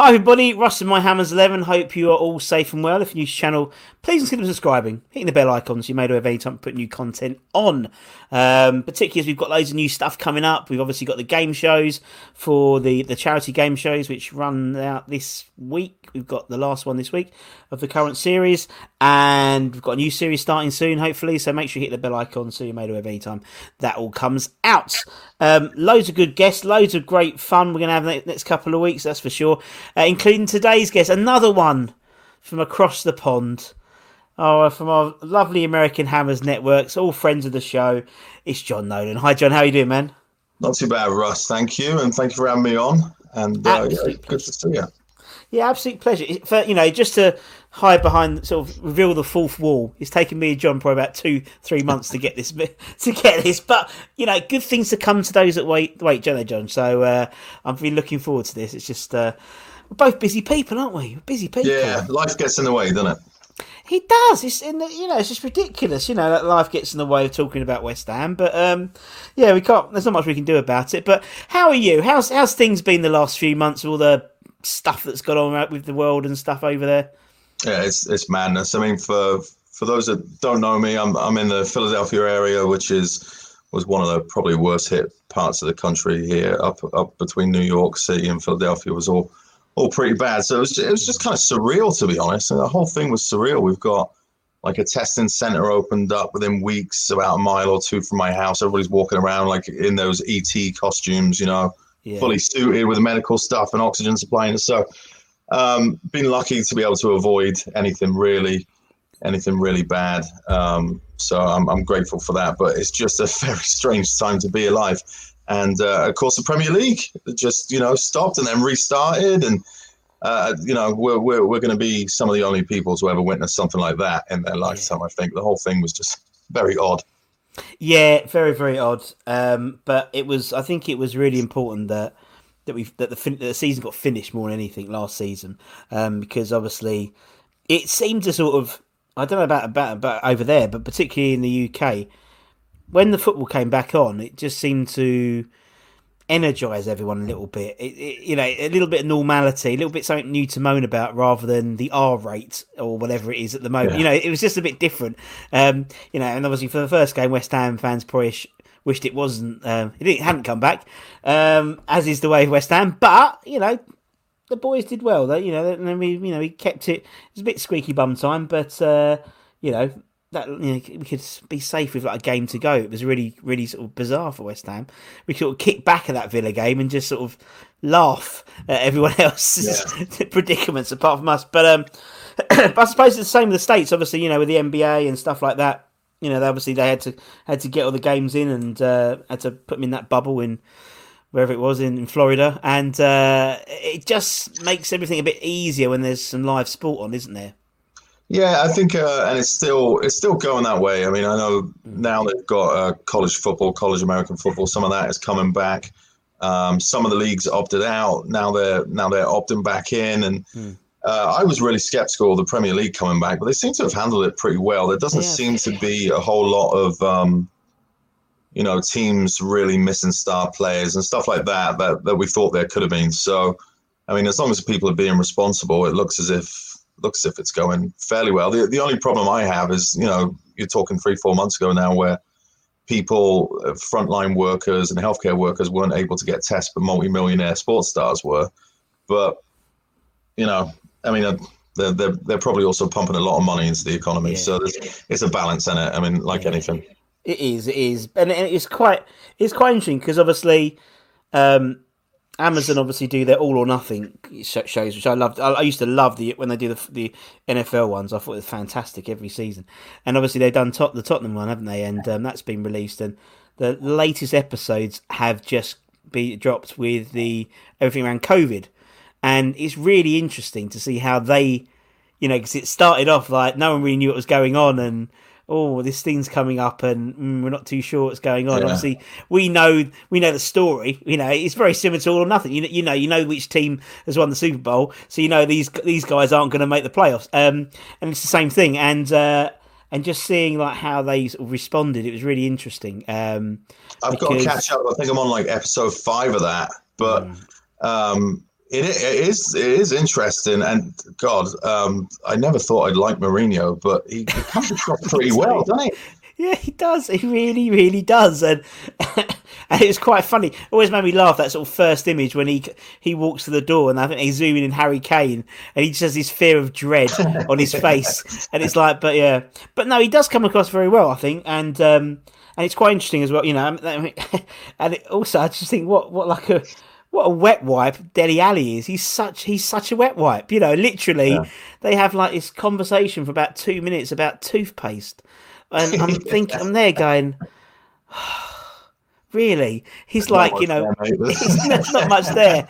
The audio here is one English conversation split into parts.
Hi everybody, Russ and My Hammers 11. Hope you are all safe and well. If you're new to the channel, please consider subscribing, hitting the bell icon so you're made aware of any time we put new content on. Um, particularly as we've got loads of new stuff coming up. We've obviously got the game shows for the, the charity game shows which run out this week. We've got the last one this week of the current series, and we've got a new series starting soon, hopefully. So make sure you hit the bell icon so you're made aware of any time that all comes out. Um, loads of good guests, loads of great fun we're going to have the next couple of weeks, that's for sure, uh, including today's guest, another one from across the pond. Oh, from our lovely American Hammers networks, all friends of the show. It's John Nolan. Hi, John. How are you doing, man? Not too bad, Russ. Thank you, and thank you for having me on. And uh, yeah, good to see you. Yeah, absolute pleasure. For, you know, just to hide behind, sort of reveal the fourth wall. It's taken me and John probably about two, three months to get this, to get this. But you know, good things to come to those that wait, wait, John, John. So uh, I've been looking forward to this. It's just uh, we're both busy people, aren't we? We're busy people. Yeah, life gets in the way, doesn't it? He does. It's in the, you know, it's just ridiculous. You know that life gets in the way of talking about West Ham, but um, yeah, we can't. There's not much we can do about it. But how are you? How's how's things been the last few months? All the stuff that's gone on with the world and stuff over there. Yeah, it's it's madness. I mean, for for those that don't know me, I'm I'm in the Philadelphia area, which is was one of the probably worst hit parts of the country here, up up between New York City and Philadelphia was all all pretty bad. So it was it was just kind of surreal to be honest, and the whole thing was surreal. We've got like a testing center opened up within weeks, about a mile or two from my house. Everybody's walking around like in those ET costumes, you know, Yeah. fully suited with medical stuff and oxygen supply. And so, um, been lucky to be able to avoid anything really, anything really bad. Um, so I'm, I'm grateful for that. But it's just a very strange time to be alive. And uh, of course, the Premier League just you know stopped and then restarted, and uh, you know we're we're, we're going to be some of the only people to ever witness something like that in their lifetime. I think the whole thing was just very odd. Yeah, very very odd. Um, but it was. I think it was really important that that we that the, fin- that the season got finished more than anything last season, um, because obviously it seemed to sort of. I don't know about about about over there, but particularly in the UK, when the football came back on, it just seemed to energize everyone a little bit. It, it, you know, a little bit of normality, a little bit something new to moan about, rather than the R rate or whatever it is at the moment. Yeah. You know, it was just a bit different. Um, you know, and obviously for the first game, West Ham fans probably sh- wished it wasn't. Um, it hadn't come back, um, as is the way of West Ham. But you know, the boys did well. They, you know, and we, you know, we kept it. It was a bit squeaky bum time, but uh, you know. That you know, we could be safe with like a game to go. It was really, really sort of bizarre for West Ham. We sort of kick back at that Villa game and just sort of laugh at everyone else's predicaments apart from us. But um, but I suppose it's the same with the states. Obviously, you know, with the NBA and stuff like that. You know, they obviously they had to had to get all the games in and uh, had to put them in that bubble in wherever it was in, in Florida, and uh, it just makes everything a bit easier when there's some live sport on, isn't there? Yeah, I think, uh, and it's still it's still going that way. I mean, I know now they've got uh, college football, college American football. Some of that is coming back. Um, some of the leagues opted out. Now they're now they're opting back in, and uh, I was really skeptical of the Premier League coming back, but they seem to have handled it pretty well. There doesn't Yeah. seem to be a whole lot of um, you know teams really missing star players and stuff like that that that we thought there could have been. So, I mean, as long as people are being responsible, it looks as if looks as if it's going fairly well. The the only problem I have is you know you're talking three four months ago now where people, uh, frontline workers and healthcare workers weren't able to get tests, but multi-millionaire sports stars were. But you know, I mean, uh, they're, they're, they're probably also pumping a lot of money into the economy. Yeah. So there's, it's a balance in it. I mean, like anything. It is, it is, and it's quite, it's quite interesting because obviously, um, Amazon obviously do their all or nothing shows, which I loved. I, used to love the when they do the the NFL ones. I thought it was fantastic every season, and obviously they've done top, the Tottenham one, haven't they? And um, that's been released, and the latest episodes have just been dropped with the everything around COVID, and it's really interesting to see how they you know, because it started off like no one really knew what was going on, and oh, this thing's coming up, and mm, we're not too sure what's going on. Yeah. Obviously, we know we know the story. You know, it's very similar to All or Nothing. You know, you know, you know which team has won the Super Bowl, so you know these these guys aren't going to make the playoffs. Um, and it's the same thing, and. Uh, and just seeing like how they sort of responded, it was really interesting. Um, I've got to catch up. I think I'm on like episode five of that, but um, it, it is it is interesting. And God, um, I never thought I'd like Mourinho, but he, he comes across pretty well, doesn't he? Yeah, he does. He really, really does, and and it was quite funny. It always made me laugh that sort of first image when he he walks to the door, and I think he's zooming in Harry Kane, and he just has this fear of dread on his face, and it's like, but yeah, but no, he does come across very well, I think, and um, and it's quite interesting as well, you know. I mean, and it also, I just think what what like a what a wet wipe Dele Alli is. He's such he's such a wet wipe. You know, literally, they have like this conversation for about two minutes about toothpaste, and I'm thinking I'm there going, really? He's like, you know, much there, mate. there's not much there,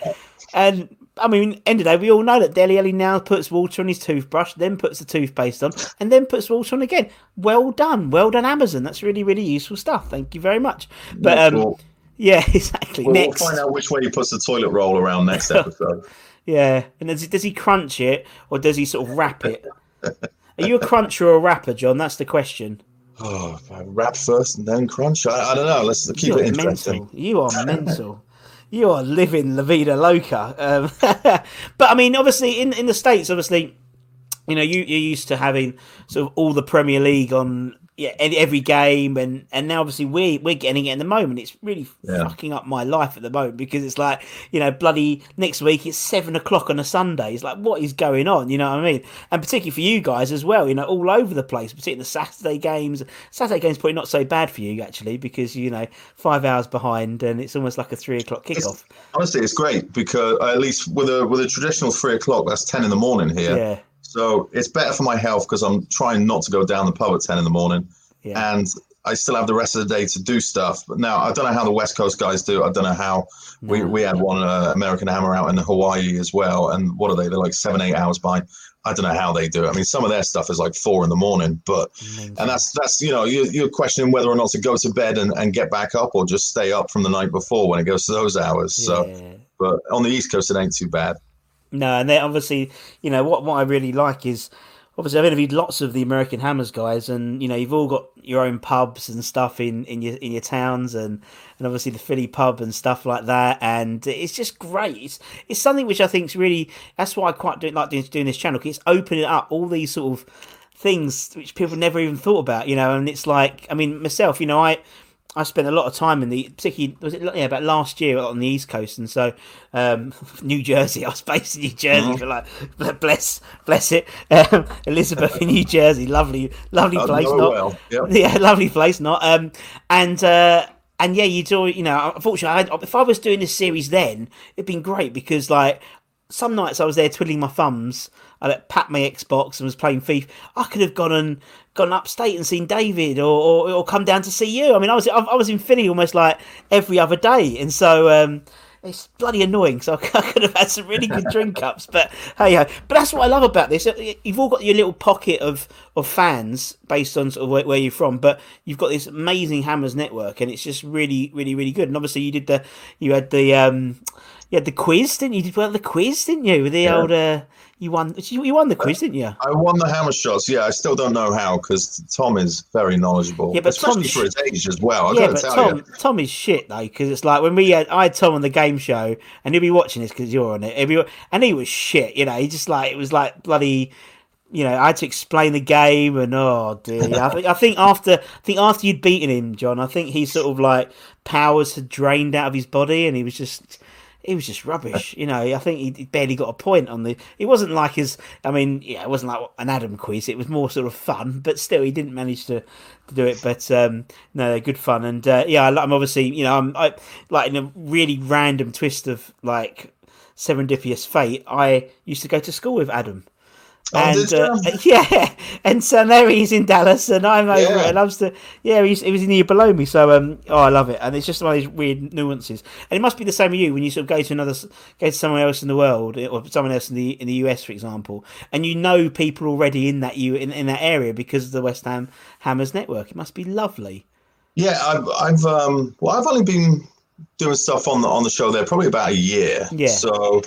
and. I mean, end of the day, we all know that Dele Alli now puts water on his toothbrush, then puts the toothpaste on, and then puts water on again. Well done, well done, Amazon. That's really, really useful stuff. Thank you very much. But um, yeah, exactly. We'll, we'll Next, find out which way he puts the toilet roll around next episode. Yeah, and does he, does he crunch it or does he sort of wrap it? Are you a cruncher or a rapper, John? That's the question. oh, wrap first and then crunch. I, I don't know. Let's keep You're it interesting. mental. You are mental. You are living la vida loca. Um, but I mean, obviously, in in the states, obviously, you know, you you're used to having sort of all the Premier League on yeah every, every game, and and now obviously we we're getting it in the moment. It's really Yeah. fucking up my life at the moment because it's like you know, bloody next week it's seven o'clock on a Sunday. It's like what is going on? You know what I mean? And particularly for you guys as well. You know, all over the place. Particularly the Saturday games. Saturday games probably not so bad for you actually because you know five hours behind and it's almost like a three o'clock kickoff. Honestly, it's great because uh, at least with a with a traditional three o'clock, that's ten in the morning here. Yeah. So it's better for my health because I'm trying not to go down the pub at 10 in the morning. Yeah. And I still have the rest of the day to do stuff. But now I don't know how the West Coast guys do. I don't know how we, we had one uh, American Hammer out in Hawaii as well. And what are they? They're like seven, eight hours behind. I don't know how they do it. I mean, some of their stuff is like four in the morning, but and that's that's you know you, you're questioning whether or not to go to bed and, and get back up or just stay up from the night before when it goes to those hours. So, Yeah. but on the East Coast, it ain't too bad. No, and they obviously, you know, what what I really like is obviously I've interviewed lots of the American Hammers guys, and you know, you've all got your own pubs and stuff in, in your in your towns, and and obviously the Philly pub and stuff like that, and it's just great. It's it's something which I think is really that's why I quite do, like doing, doing this channel. 'cause it's opening up all these sort of things which people never even thought about, you know. And it's like, I mean, myself, you know, I I spent a lot of time in the particularly was it yeah about last year on the East Coast, and so um, New Jersey. I was based in New Jersey for like bless bless it, um, Elizabeth in New Jersey, lovely lovely I place. Not well, yep. yeah, lovely place. Not um and. uh and yeah, you do. You know, unfortunately, I, if I was doing this series then, it'd been great because like some nights I was there twiddling my thumbs. I like, pat my Xbox and was playing FIFA. I could have gone and gone upstate and seen David, or, or, or come down to see you. I mean, I was I, I was in Philly almost like every other day, and so um, it's bloody annoying. So I could have had some really good drink ups, but hey, but that's what I love about this. You've all got your little pocket of of fans based on sort of where, where you're from, but you've got this amazing Hammers network, and it's just really, really, really good. And obviously, you did the you had the um you had the quiz, didn't you? You did well the quiz, didn't you? With the yeah. old uh, you won. You won the quiz, uh, didn't you? I won the hammer shots. Yeah, I still don't know how because Tom is very knowledgeable. Yeah, but especially Tom's, for his age as well. I yeah, but Tom, you. Tom is shit though because it's like when we had I had Tom on the game show and he'll be watching this because you're on it. Be, and he was shit. You know, he just like it was like bloody. You know, I had to explain the game, and oh dear, I think I think after I think after you'd beaten him, John, I think he sort of like powers had drained out of his body, and he was just he was just rubbish. You know, I think he barely got a point on the. It wasn't like his. I mean, yeah, it wasn't like an Adam quiz. It was more sort of fun, but still, he didn't manage to, to do it. But um, no, good fun, and uh, yeah, I'm obviously, you know, I'm I, like in a really random twist of like serendipitous fate. I used to go to school with Adam. Oh, and uh, yeah, and so now he's in Dallas, and I'm over yeah. it. Loves to, yeah, he's, he was in here below me, so um, oh, I love it, and it's just one of these weird nuances. And it must be the same with you when you sort of go to another, go to somewhere else in the world, or someone else in the in the US, for example, and you know people already in that you in, in that area because of the West Ham Hammers network. It must be lovely. Yeah, I've, I've um, well, I've only been doing stuff on the on the show there probably about a year. Yeah. So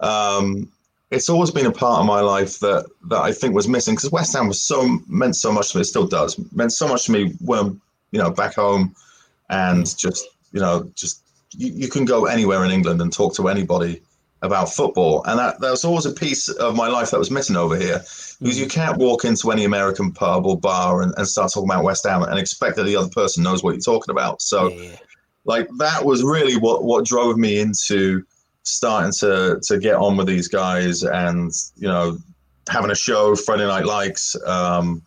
um it's always been a part of my life that that I think was missing because West Ham was so meant so much to me. It still does meant so much to me when you know back home, and just you know just you, you can go anywhere in England and talk to anybody about football, and that that was always a piece of my life that was missing over here because you mm. can't walk into any American pub or bar and, and start talking about West Ham and expect that the other person knows what you're talking about. So, yeah. like that was really what what drove me into starting to to get on with these guys and you know having a show Friday Night Likes um,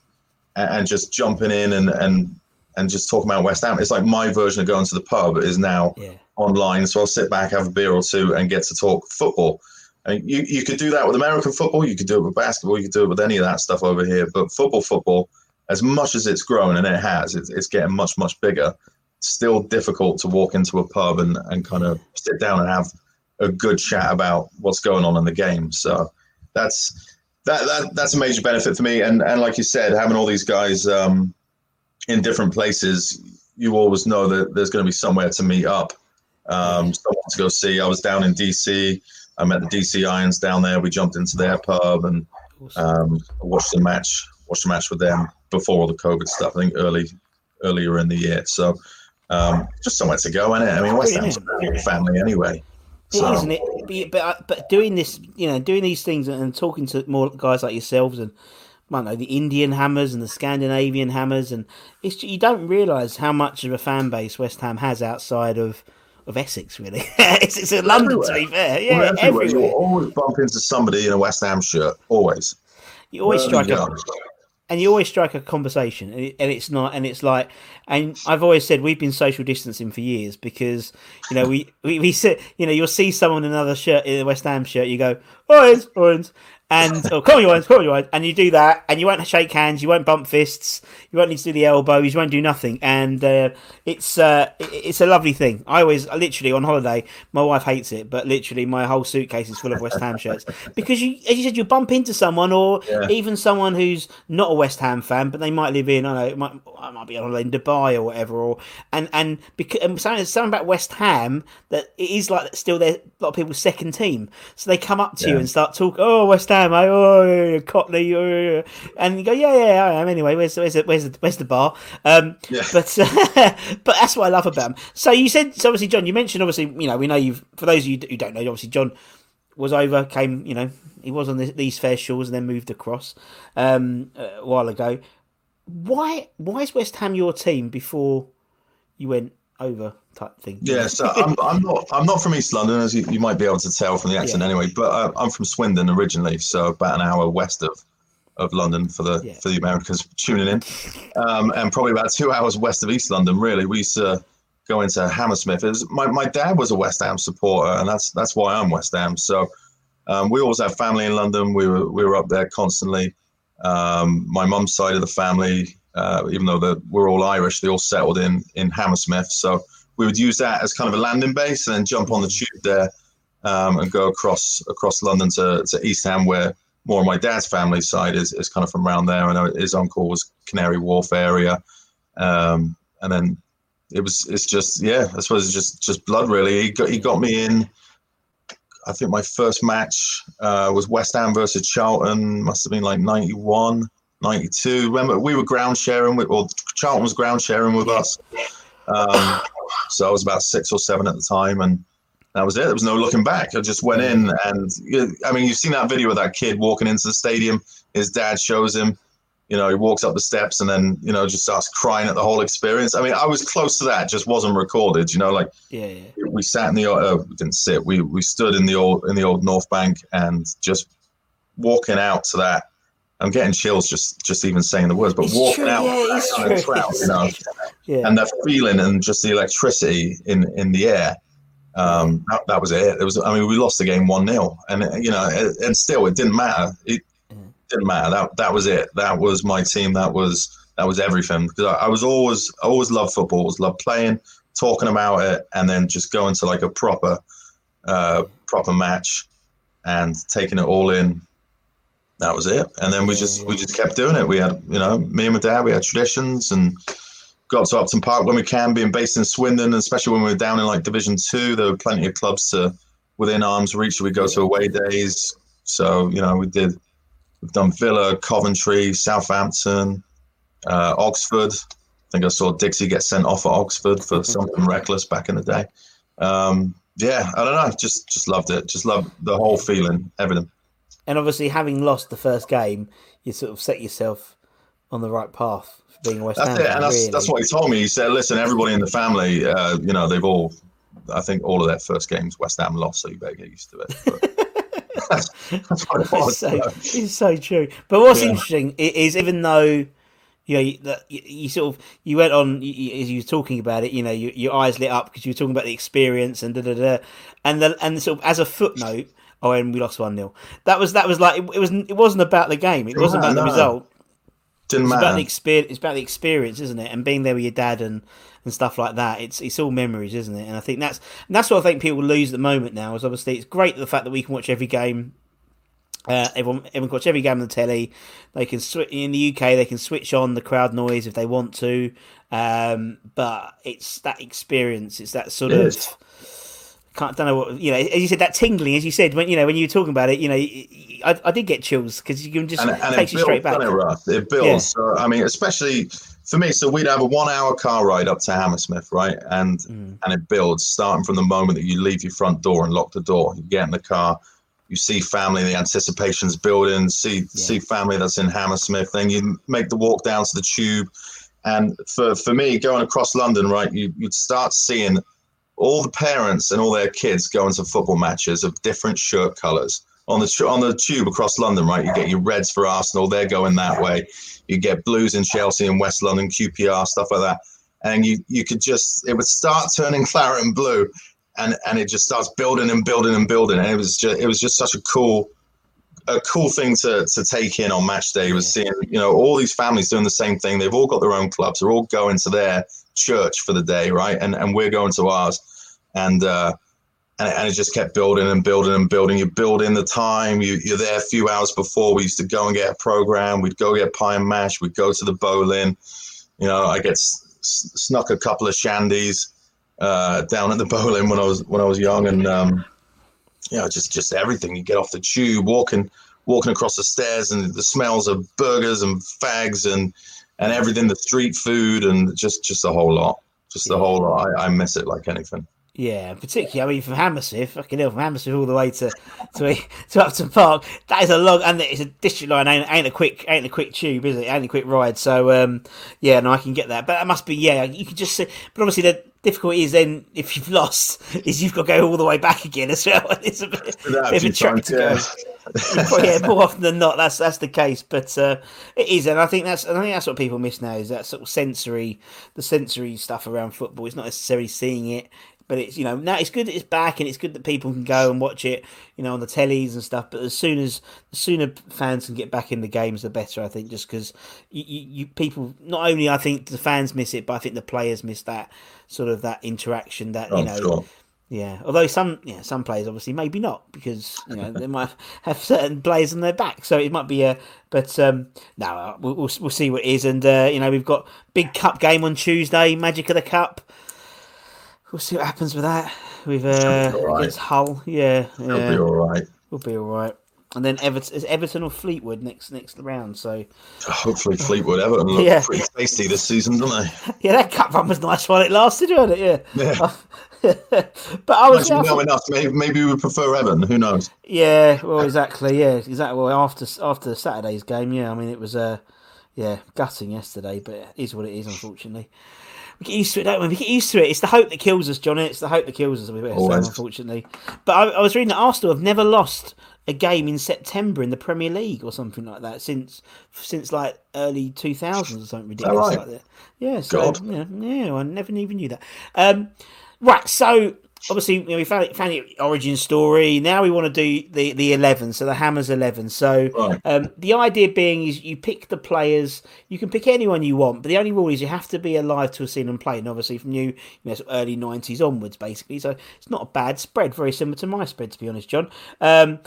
and, and, just jumping in and and and just talking about West Ham. It's like my version of going to the pub is now yeah. online, so I'll sit back, have a beer or two, and get to talk football. And you you could do that with American football, you could do it with basketball, you could do it with any of that stuff over here. But football, football, as much as it's grown and it has, it's, it's getting much much bigger. Still difficult to walk into a pub and, and kind of sit down and have a good chat about what's going on in the game. So that's that, that that's a major benefit for me. And and like you said, having all these guys um, in different places, you always know that there's going to be somewhere to meet up, um, someone to go see. I was down in DC. I met the DC Irons down there. We jumped into their pub and um, watched the match. Watched the match with them before all the COVID stuff. I think early earlier in the year. So um, just somewhere to go, it? I mean, West Ham's a family anyway. So. It it? But, uh, but doing this, you know, doing these things and talking to more guys like yourselves and I don't know the Indian hammers and the Scandinavian hammers, and it's you don't realise how much of a fan base West Ham has outside of of Essex. Really, it's, it's in London everywhere. to be fair. Yeah, well, everywhere. everywhere. You always bump into somebody in a West Ham shirt. Always. You always strike a, and you always strike a conversation, and, it's not, and it's like, and I've always said we've been social distancing for years because you know we we, we sit, you know, you'll see someone in another shirt in a West Ham shirt, you go, oh, Owens, Owens, and oh, come on, you won't, come on, you won't, and you do that, and you won't shake hands, you won't bump fists, you won't need to do the elbows, you won't do nothing, and uh, it's uh, it's a lovely thing. I always, literally, on holiday, my wife hates it, but literally, my whole suitcase is full of West Ham shirts because you, as you said, you bump into someone, or yeah. even someone who's not a West Ham fan, but they might live in, I know, it might, I might be on holiday in Dubai or whatever, or and and because and something, something about West Ham that it is like still their a lot of people's second team, so they come up to yeah. you and start talking, oh West Ham am I? Oh, Cotley. Oh, and you go, yeah, yeah, I am. Anyway, where's where's the, where's the, where's the bar? Um, yeah. But uh, but that's what I love about him. So you said, so obviously, John, you mentioned obviously, you know, we know you've for those of you who don't know, obviously, John was over, came, you know, he was on the, these fair shores and then moved across um, a while ago. Why why is West Ham your team before you went over type thing. Yeah, so I'm, I'm not I'm not from East London, as you, you might be able to tell from the accent yeah. anyway. But uh, I'm from Swindon originally, so about an hour west of of London for the yeah. for the Americans tuning in, um, and probably about two hours west of East London. Really, we used to go into Hammersmith. Was, my my dad was a West Ham supporter, and that's that's why I'm West Ham. So um, we always have family in London. We were we were up there constantly. Um, my mum's side of the family, uh, even though we're all Irish, they all settled in in Hammersmith. So we would use that as kind of a landing base and then jump on the tube there um, and go across across London to, to East Ham, where more of my dad's family side is, is kind of from around there. I know his uncle was Canary Wharf area, um, and then it was it's just yeah, I suppose it's just just blood really. He got he got me in. I think my first match uh, was West Ham versus Charlton. Must have been like 91, 92. Remember, we were ground sharing with, or Charlton was ground sharing with us. Um, so I was about six or seven at the time, and that was it. There was no looking back. I just went in, and I mean, you've seen that video of that kid walking into the stadium. His dad shows him. You know, he walks up the steps and then you know just starts crying at the whole experience. I mean, I was close to that, just wasn't recorded. You know, like Yeah, yeah. we sat in the uh, we didn't sit. We we stood in the old in the old North Bank and just walking out to that. I'm getting chills just just even saying the words, but It's walking true, out yeah, to that it's true. crowd, you know, Yeah. and that feeling and just the electricity in in the air. Um, that, that was it. It was. I mean, we lost the game one 0 and you know, and- and still it didn't matter. It didn't matter. That that was it. That was my team. That was that was everything. Because I, I was always I always loved football. Always loved playing, talking about it, and then just going to like a proper uh, proper match and taking it all in. That was it. And then we just we just kept doing it. We had you know me and my dad. We had traditions and got to Upton Park when we can, being based in Swindon, especially when we were down in like Division Two. There were plenty of clubs to within arm's reach. We go to away days. So you know we did. We've done Villa, Coventry, Southampton, uh, Oxford. I think I saw Dixie get sent off at Oxford for something reckless back in the day. Um, yeah, I don't know. Just just loved it. Just loved the whole feeling, everything. And obviously, having lost the first game, you sort of set yourself on the right path for being a West That's Ham it, fan, and that's really. that's what he told me. He said, "Listen, everybody in the family, uh, you know, they've all, I think, all of their first games West Ham lost, so you better get used to it." But that's, that's what it It's was. so, it's so true. But what's Yeah. interesting is even though you know you, that you, sort of you went on you, as you were talking about it, you know, you, your eyes lit up because you were talking about the experience and da da da, and the, and sort of as a footnote. Oh, and we lost one 0 That was that was like it, it was it wasn't about the game. It wasn't No, about the result. Didn't It's about the experience. It's about the experience, isn't it? And being there with your dad and, and stuff like that. It's it's all memories, isn't it? And I think that's and that's what I think people lose at the moment now. Is obviously it's great the fact that we can watch every game. Uh, everyone, everyone can watch every game on the telly. They can switch in the UK. They can switch on the crowd noise if they want to. Um, but it's that experience. It's that sort It of. is. Can't don't know what you know. As you said, that tingling. As you said, when you know when you were talking about it, you know, I, I did get chills because you can just and, and takes it you straight back. it, Russ? It builds. Yeah. So, I mean, especially for me. So we'd have a one-hour car ride up to Hammersmith, right? And Mm. and it builds, starting from the moment that you leave your front door and lock the door. You get in the car, you see family, the anticipation's building. See see family that's in Hammersmith. Then you make the walk down to the tube, and for for me, going across London, right, you you'd start seeing all the parents and all their kids going to football matches of different shirt colours. On the on the tube across London, right, you get your Reds for Arsenal, they're going that way. You get Blues in Chelsea and West London, QPR, stuff like that. And you you could just it would start turning claret and blue, and and it just starts building and building and building. And it was just it was just such a cool a cool thing to to take in on match day was seeing you know all these families doing the same thing. They've all got their own clubs. They're all going to their church for the day, right? And and we're going to ours, and uh, and it, and it just kept building and building and building. You build in the time. You you're there a few hours before. We used to go and get a program. We'd go get pie and mash. We'd go to the bowling. You know, I get s- snuck a couple of shandies uh, down at the bowling when I was when I was young, and um, you know, just just everything. You get off the tube, walking walking across the stairs, and the smells of burgers and fags and and everything, the street food, and just just a whole lot, just the whole lot. I, I miss it like anything. Yeah, particularly, I mean, from Hammersmith, fucking hell, from Hammersmith all the way to to, to Upton Park, that is a long, and it's a district line, ain't, ain't a quick, ain't a quick tube, is it? Ain't a quick ride. So, um, yeah, no, I can get that, but that must be, yeah, you can just see, but obviously the difficulty is then if you've lost, is you've got to go all the way back again as well. It's a bit, a bit of a trek to go. Yeah. More often than not, that's that's the case. But uh, it is, and I think that's and I think that's what people miss now is that sort of sensory, the sensory stuff around football. It's not necessarily seeing it, but it's you know now it's good that it's back and it's good that people can go and watch it, you know, on the tellies and stuff. But as soon as the sooner fans can get back in the games, the better. I think just because you, you, you people not only I think the fans miss it, but I think the players miss that sort of that interaction that you Oh, know. sure. Yeah, although some yeah some players obviously maybe not because you know they might have certain players on their back, so it might be a. But um, no, uh, we'll, we'll we'll see what it is, and uh, you know we've got big cup game on Tuesday, Magic of the Cup. We'll see what happens with that with uh, right. against Hull. Yeah, It'll yeah, be all right. we'll be all right. And then Everton is Everton or Fleetwood next next round. So Hopefully, Fleetwood Everton look Yeah. pretty tasty this season, don't they? yeah, that cup run was nice while it lasted, wasn't it? Yeah. Yeah. but I was yeah, I we know enough. Maybe, maybe we would prefer Evan. Who knows? Yeah, well, exactly. Yeah, exactly. Well, after after Saturday's game, yeah, I mean it was uh, yeah, gutting yesterday, but it is what it is. Unfortunately, we get used to it, don't we? We get used to it. It's the hope that kills us, Johnny. It's the hope that kills us. We better say, unfortunately. But I, I was reading that Arsenal have never lost a game in September in the Premier League or something like that since since like early two thousands or something ridiculous right? like that. Yeah, so God. yeah, yeah, I never even knew that. Um, right, so obviously you know, we found it, found it origin story. Now we want to do the the eleven, so the Hammers eleven. So Right. um, the idea being is you pick the players. You can pick anyone you want, but the only rule is you have to be alive to have seen them play. And obviously from you, you know, early nineties onwards, basically. So it's not a bad spread. Very similar to my spread, to be honest, John. Um,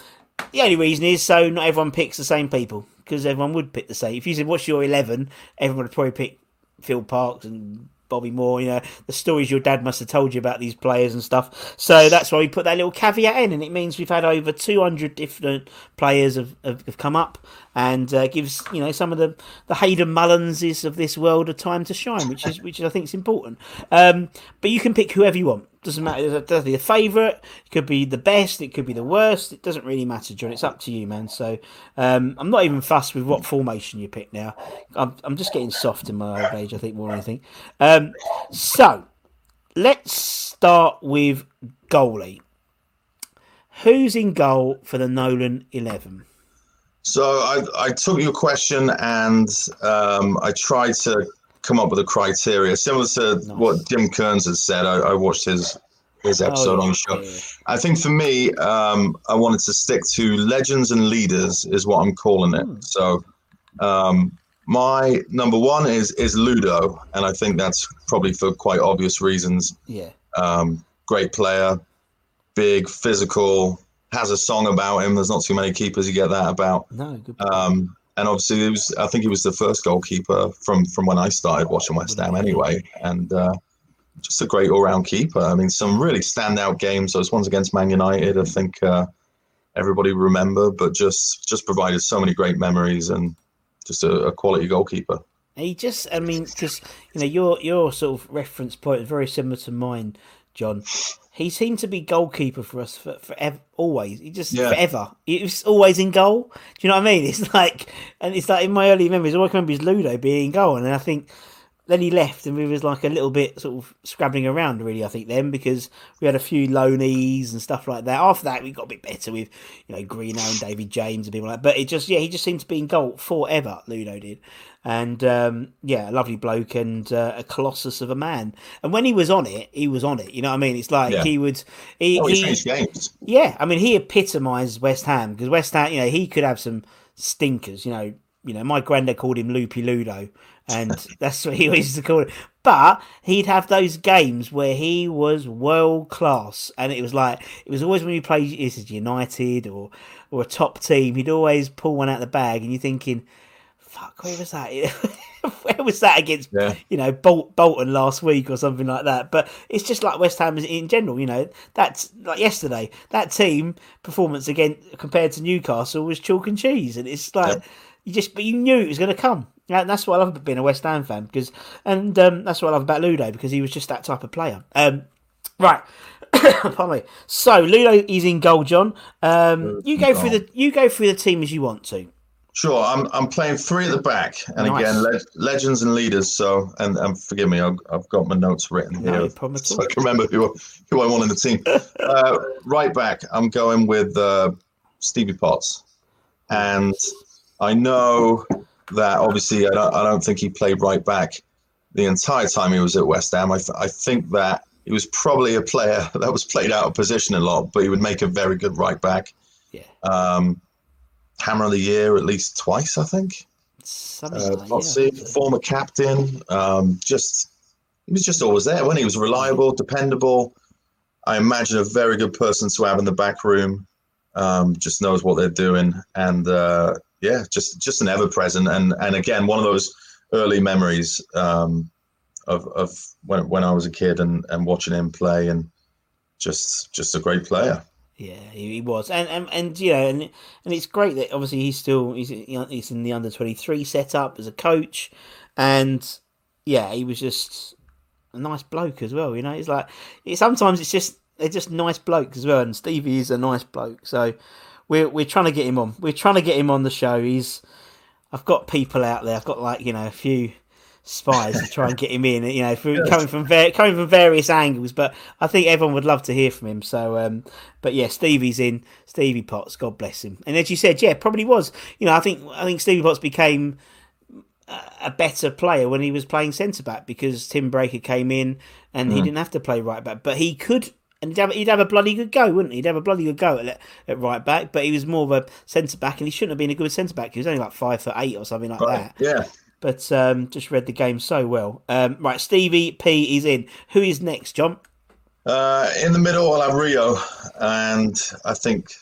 the only reason is so not everyone picks the same people because everyone would pick the same. If you said what's your eleven, everyone would probably pick Phil Parkes and Bobby Moore. You know the stories your dad must have told you about these players and stuff. So that's why we put that little caveat in, and it means we've had over two hundred different players have, have, have come up, and uh, gives you know some of the the Hayden Mullinses of this world a time to shine, which is which I think is important. Um, but you can pick whoever you want. Doesn't matter. It doesn't a favourite. It could be the best. It could be the worst. It doesn't really matter, John. It's up to you, man. So um, I'm not even fussed with what formation you pick now. I'm, I'm just getting soft in my old age, I think, more than anything. Um, so let's start with goalie. Who's in goal for the Nolan 11? So I, I took your question and um, I tried to come up with a criteria similar to what Jim Kearns has said. I, I watched his his episode on the show. Oh, yeah. I think for me, um, I wanted to stick to legends and leaders is what I'm calling it. So um, my number one is is Ludo, and I think that's probably for quite obvious reasons. Yeah. Um, great player, big, physical, has a song about him. There's not too many keepers you get that about. No, good. Um, and obviously, it was, I think he was the first goalkeeper from, from when I started watching West Ham anyway. And uh, just a great all round keeper. I mean, some really standout games. Those ones against Man United, I think uh, everybody remember, but just just provided so many great memories and just a, a quality goalkeeper. He just, I mean, because you know your your sort of reference point is very similar to mine, John. He seemed to be goalkeeper for us for forever, always. He just Yeah. forever. He was always in goal. Do you know what I mean? It's like, and it's like in my early memories, all I can remember is Ludo being in goal, and I think then he left, and we was like a little bit sort of scrabbling around, really. I think then because we had a few loanees and stuff like that. After that, we got a bit better with you know Greeno and David James and people like. that. But it just yeah, he just seemed to be in goal forever. Ludo did, and um, yeah, a lovely bloke and uh, a colossus of a man. And when he was on it, he was on it. You know what I mean? It's like Yeah. he would. He, Oh, he games. yeah, I mean, he epitomised West Ham because West Ham, you know, he could have some stinkers. You know, you know, my granddad called him Loopy Ludo, and that's what he used to call it. But he'd have those games where he was world class, and it was like it was always when you played this is United or or a top team, he'd always pull one out of the bag, and you're thinking, "Fuck, where was that? where was that against Yeah. you know Bolt, Bolton last week or something like that?" But it's just like West Ham in general. You know, that's like yesterday. That team performance again compared to Newcastle was chalk and cheese, and it's like you just but you knew it was going to come. Yeah, and that's what I love about being a West Ham fan because, and um, that's what I love about Ludo because he was just that type of player. Um, right, pardon me. So Ludo is in goal, John. Um, you go through the you go through the team as you want to. Sure, I'm I'm playing three at the back, and Nice. again, le- legends and leaders. So, and, and forgive me, I've, I've got my notes written here, at so. I can remember who who I want in the team. uh, right back, I'm going with uh, Stevie Potts, and I know that obviously I don't, I don't think he played right back the entire time he was at West Ham. I, th- I think that he was probably a player that was played out of position a lot, but he would make a very good right back. Yeah. Um, Hammer of the Year at least twice, I think. Uh, see, yeah. former captain. Um, just he was just always there when he was reliable, dependable. I imagine a very good person to have in the back room. Um, just knows what they're doing, and uh, yeah, just just an ever present. And and again, one of those early memories um, of of when when I was a kid and and watching him play, and just just a great player. Yeah, he, he was, and, and and you know, and and it's great that obviously he's still he's he's in the under twenty three setup as a coach, and yeah, he was just a nice bloke as well. You know, it's like it, sometimes it's just they're just nice blokes as well, and Stevie is a nice bloke. So we're we're trying to get him on. We're trying to get him on the show. He's I've got people out there. I've got like you know a few spies to try and get him in. You know, from, coming from var- coming from various angles. But I think everyone would love to hear from him. So, um, but yeah, Stevie's in. Stevie Potts, God bless him. And as you said, yeah, probably was. You know, I think I think Stevie Potts became a- better player when he was playing centre back because Tim Breacker came in and he didn't have to play right back, but he could. And he'd have, he'd have a bloody good go, wouldn't he? He'd have a bloody good go at, at right back, but he was more of a centre back, and he shouldn't have been a good centre back. He was only like five foot eight or something like that Yeah. But um, just read the game so well. Um, right, Stevie P is in. Who is next, John? Uh, in the middle, I'll have Rio, and I think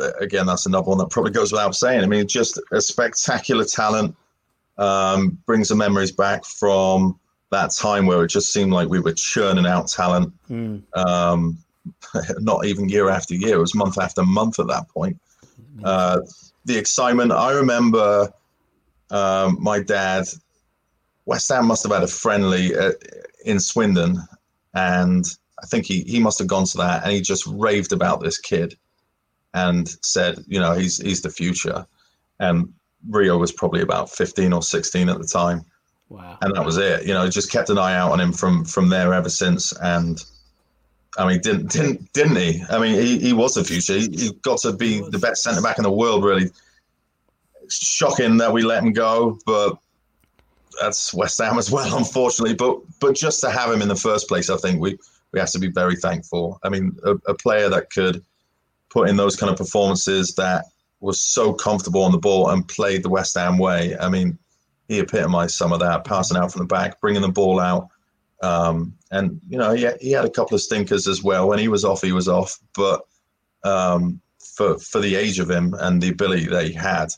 uh, again that's another one that probably goes without saying. I mean, just a spectacular talent, um, brings the memories back from that time where it just seemed like we were churning out talent. Um, not even year after year; it was month after month at that point. Uh, the excitement. I remember um, my dad. West Ham must have had a friendly uh, in Swindon, and I think he, he must have gone to that and he just raved about this kid and said, you know, he's he's the future. And Rio was probably about 15 or 16 at the time. Wow. And that was it. You know, just kept an eye out on him from from there ever since. And I mean, didn't didn't didn't he? I mean, he, he was the future. He, he got to be the best centre back in the world. Really shocking that we let him go, but that's West Ham as well, unfortunately. But but just to have him in the first place, I think we we have to be very thankful. I mean, a, a player that could put in those kind of performances that was so comfortable on the ball and played the West Ham way. I mean, he epitomised some of that, passing out from the back, bringing the ball out. Um, and, you know, he, he had a couple of stinkers as well. When he was off, he was off. But um, for, for the age of him and the ability that he had,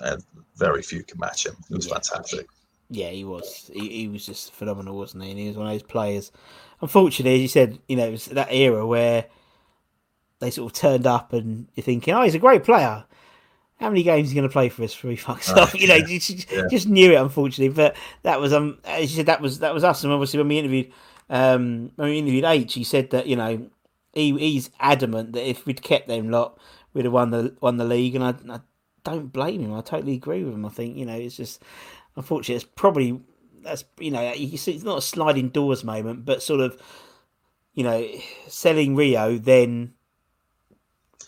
uh, very few can match him. He was fantastic. Yeah, he was. He, he was just phenomenal, wasn't he? And he was one of those players. Unfortunately, as you said, you know, it was that era where they sort of turned up and you're thinking, oh, he's a great player. How many games is he going to play for us he fucks off? You know, you just, just knew it, unfortunately. But that was, um, as you said, that was that was us. And obviously, when we interviewed, um, when we interviewed H, he said that you know he he's adamant that if we'd kept them lot, we'd have won the won the league. And I, I don't blame him. I totally agree with him. I think you know it's just unfortunately it's probably that's you know you see it's not a sliding doors moment, but sort of you know selling Rio then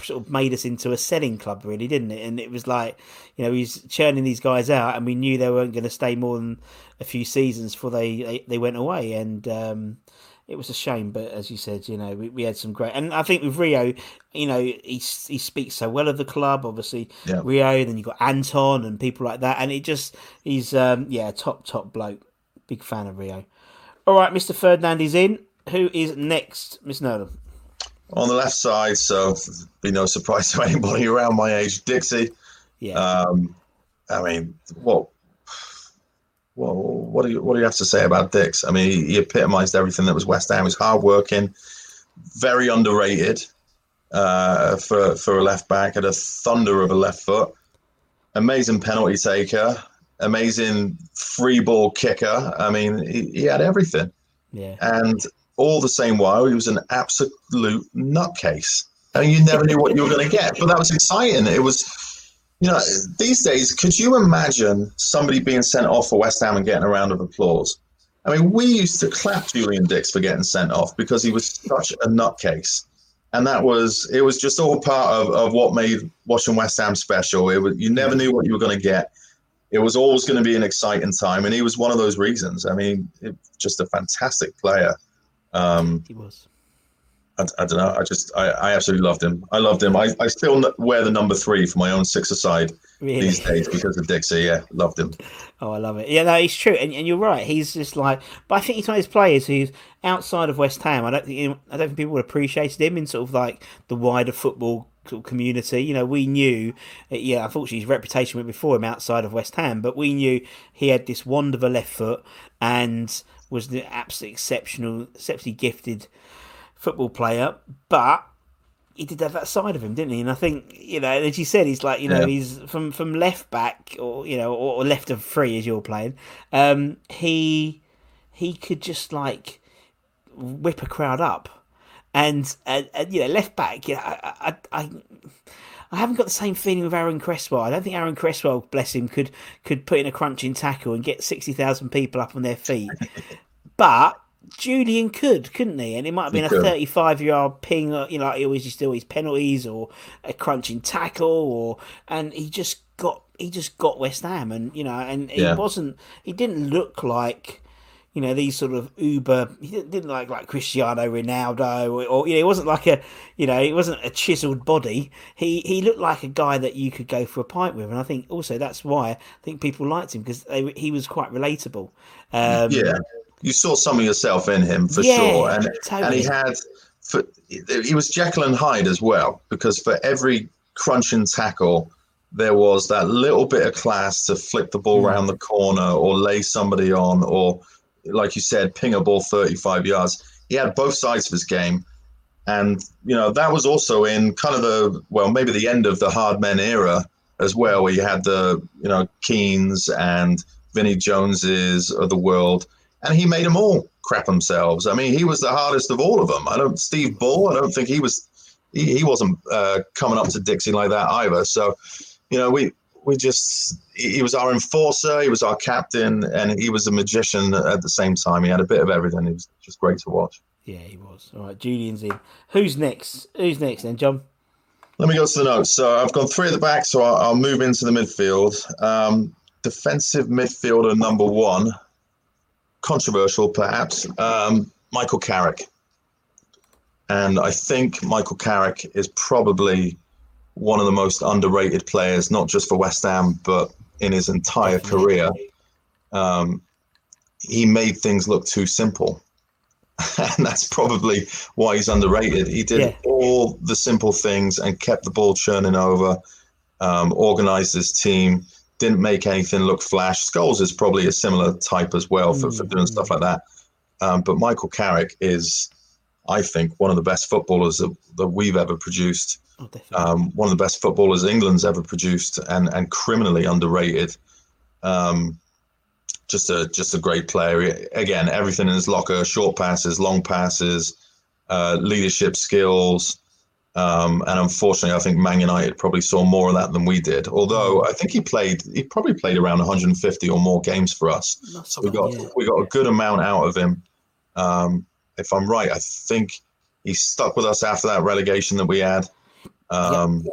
sort of made us into a selling club, really, didn't it? And it was like, you know, he's churning these guys out, and we knew they weren't going to stay more than a few seasons before they they, they went away, and um, it was a shame. But as you said, you know, we, we had some great, and I think with Rio, you know, he he speaks so well of the club. Obviously, Yeah. Rio, then you got Anton and people like that, and it just he's um, yeah, top top bloke. Big fan of Rio. All right, Mr. Ferdinand is in. Who is next, Miss Nolan? On the left side, so be no surprise to anybody around my age, Dixie. Yeah, Um, I mean, what, what, what do you what do you have to say about Dicks? I mean, he, he epitomised everything that was West Ham. He was hardworking, very underrated uh, for for a left back. Had a thunder of a left foot. Amazing penalty taker. Amazing free ball kicker. I mean, he, he had everything yeah. and all the same while he was an absolute nutcase. I mean, you never knew what you were going to get, but that was exciting. It was, you know, these days, could you imagine somebody being sent off for West Ham and getting a round of applause? I mean, we used to clap Julian Dicks for getting sent off because he was such a nutcase. And that was, it was just all part of, of what made watching West Ham special. It was, you never knew what you were going to get. It was always going to be an exciting time. And he was one of those reasons. I mean, it, just a fantastic player. Um, he was. I, I don't know. I just, I, I absolutely loved him. I loved him. I, I still wear the number three for my own six-a-side Really? these days because of Dixie. Yeah, loved him. Oh, I love it. Yeah, no, it's true, and, and you're right. He's just like, but I think he's one of those players who's outside of West Ham. I don't think I don't think people would appreciated him in sort of like the wider football sort of community. You know, we knew, uh, yeah, unfortunately his reputation went before him outside of West Ham, but we knew he had this wand of a left foot and was the absolutely exceptional, exceptionally gifted football player, but he did have that side of him, didn't he? And I think you know, as you said, he's like you know, Yeah. he's from from left back or you know, or, or left of free as you're playing. Um, he he could just like whip a crowd up, and and, and you know, left back. Yeah, I, I I I haven't got the same feeling with Aaron Cresswell. I don't think Aaron Cresswell, bless him, could could put in a crunching tackle and get sixty thousand people up on their feet. but Julian could, couldn't he? And it might have been a could. thirty-five-year-old ping, you know, like he always used to do his penalties or a crunching tackle, or and he just got he just got West Ham, and you know, and he Yeah. wasn't. He didn't look like. You know these sort of uber. He didn't, like like Cristiano Ronaldo, or, or you know, he wasn't like a, you know, he wasn't a chiseled body. He he looked like a guy that you could go for a pint with, and I think also that's why I think people liked him because they, he was quite relatable. Um, Yeah, you saw some of yourself in him for Yeah, sure, and and he had, for, he was Jekyll and Hyde as well because for every crunch and tackle, there was that little bit of class to flick the ball hmm. around the corner or lay somebody on, or like you said, ping a ball 35 yards. He had both sides of his game. And, you know, that was also in kind of the, well, maybe the end of the hard men era as well, where you had the, you know, Keanes and Vinnie Joneses of the world. And he made them all crap themselves. I mean, he was the hardest of all of them. I don't, Steve Ball. I don't think he was, he, he wasn't uh, coming up to Dixie like that either. So, you know, we, we just, he was our enforcer, he was our captain, and he was a magician at the same time. He had a bit of everything. It was just great to watch. yeah, he was. All right, Julian's in. Who's next? Who's next then, John? Let me go to the notes. So I've gone three at the back, so I'll, I'll move into the midfield. Um, defensive midfielder number one, controversial perhaps, um, Michael Carrick. And I think Michael Carrick is probably one of the most underrated players, not just for West Ham, but in his entire career. Um, he made things look too simple. and that's probably why he's underrated. He did Yeah. all the simple things and kept the ball churning over, um, organized his team, didn't make anything look flash. Scholes is probably a similar type as well for, for doing stuff like that. Um, but Michael Carrick is, I think, one of the best footballers that, that we've ever produced. Oh. Um, one of the best footballers England's ever produced, and and criminally underrated. Um, just a just a great player. Again, everything in his locker: short passes, long passes, uh, leadership skills. Um, and unfortunately, I think Man United probably saw more of that than we did. Although I think he played, he probably played around 150 or more games for us. So we got yeah. we got a good amount out of him. Um, if I'm right, I think he stuck with us after that relegation that we had. Um,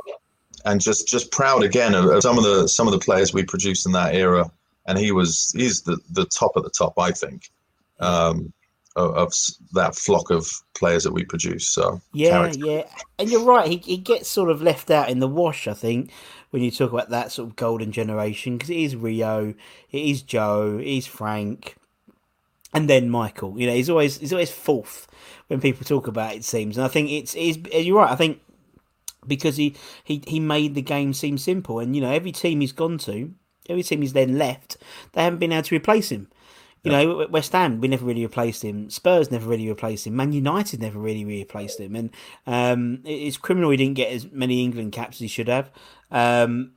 And just just proud again of, of some of the some of the players we produced in that era. And he was he's the the top of the top, I think, um, of, of that flock of players that we produce. So Yeah, Carrick- yeah, and you're right. He he gets sort of left out in the wash, I think, when you talk about that sort of golden generation because it is Rio, it is Joe, it is Frank, and then Michael. You know, he's always he's always fourth when people talk about it. it seems, and I think it's is you're right. I think because he, he he made the game seem simple, and you know every team he's gone to, every team he's then left, they haven't been able to replace him. You know, West Ham, we never really replaced him. Spurs never really replaced him. Man United never really replaced him. And um, it's criminal he didn't get as many England caps as he should have. Um,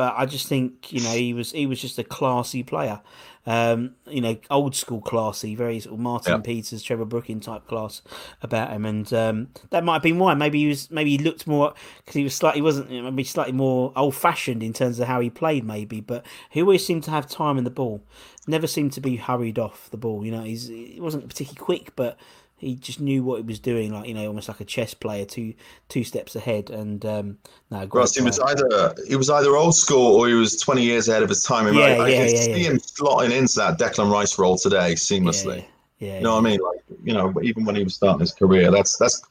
but I just think you know he was he was just a classy player. Um, you know, old school classy, very sort of Martin. Peters, Trevor Brooking type class about him, and um, that might have been why. Maybe he was maybe he looked more because he was slightly wasn't you know, maybe slightly more old fashioned in terms of how he played, maybe. But he always seemed to have time in the ball, never seemed to be hurried off the ball. You know, he's he wasn't particularly quick, but he just knew what he was doing, like you know, almost like a chess player, two two steps ahead. And um, no, Russ, he was either he was either old school or he was 20 years ahead of his time. I, Yeah, I, I yeah, can yeah, see yeah. him slotting into that Declan Rice role today seamlessly. Yeah, yeah, You know what I mean? Like you know, even when he was starting his career, that's that's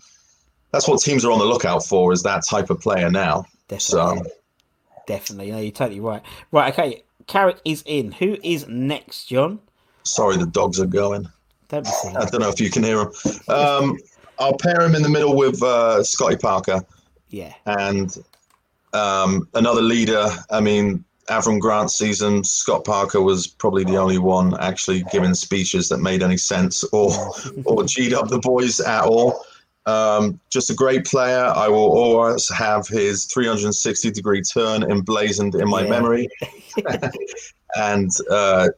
that's what teams are on the lookout for is that type of player now. Definitely. So Definitely. No, you're totally right. Right, okay. Carrick is in. Who is next, John? sorry, the dogs are going. Don't be silly. I don't know if you can hear him. Um, I'll pair him in the middle with uh, Scotty Parker Yeah. and um, another leader. I mean, Avram Grant season, Scott Parker was probably the only one actually giving speeches that made any sense or or G'd up the boys at all. Um, just a great player. I will always have his 360 degree turn emblazoned in my Yeah. memory. and uh,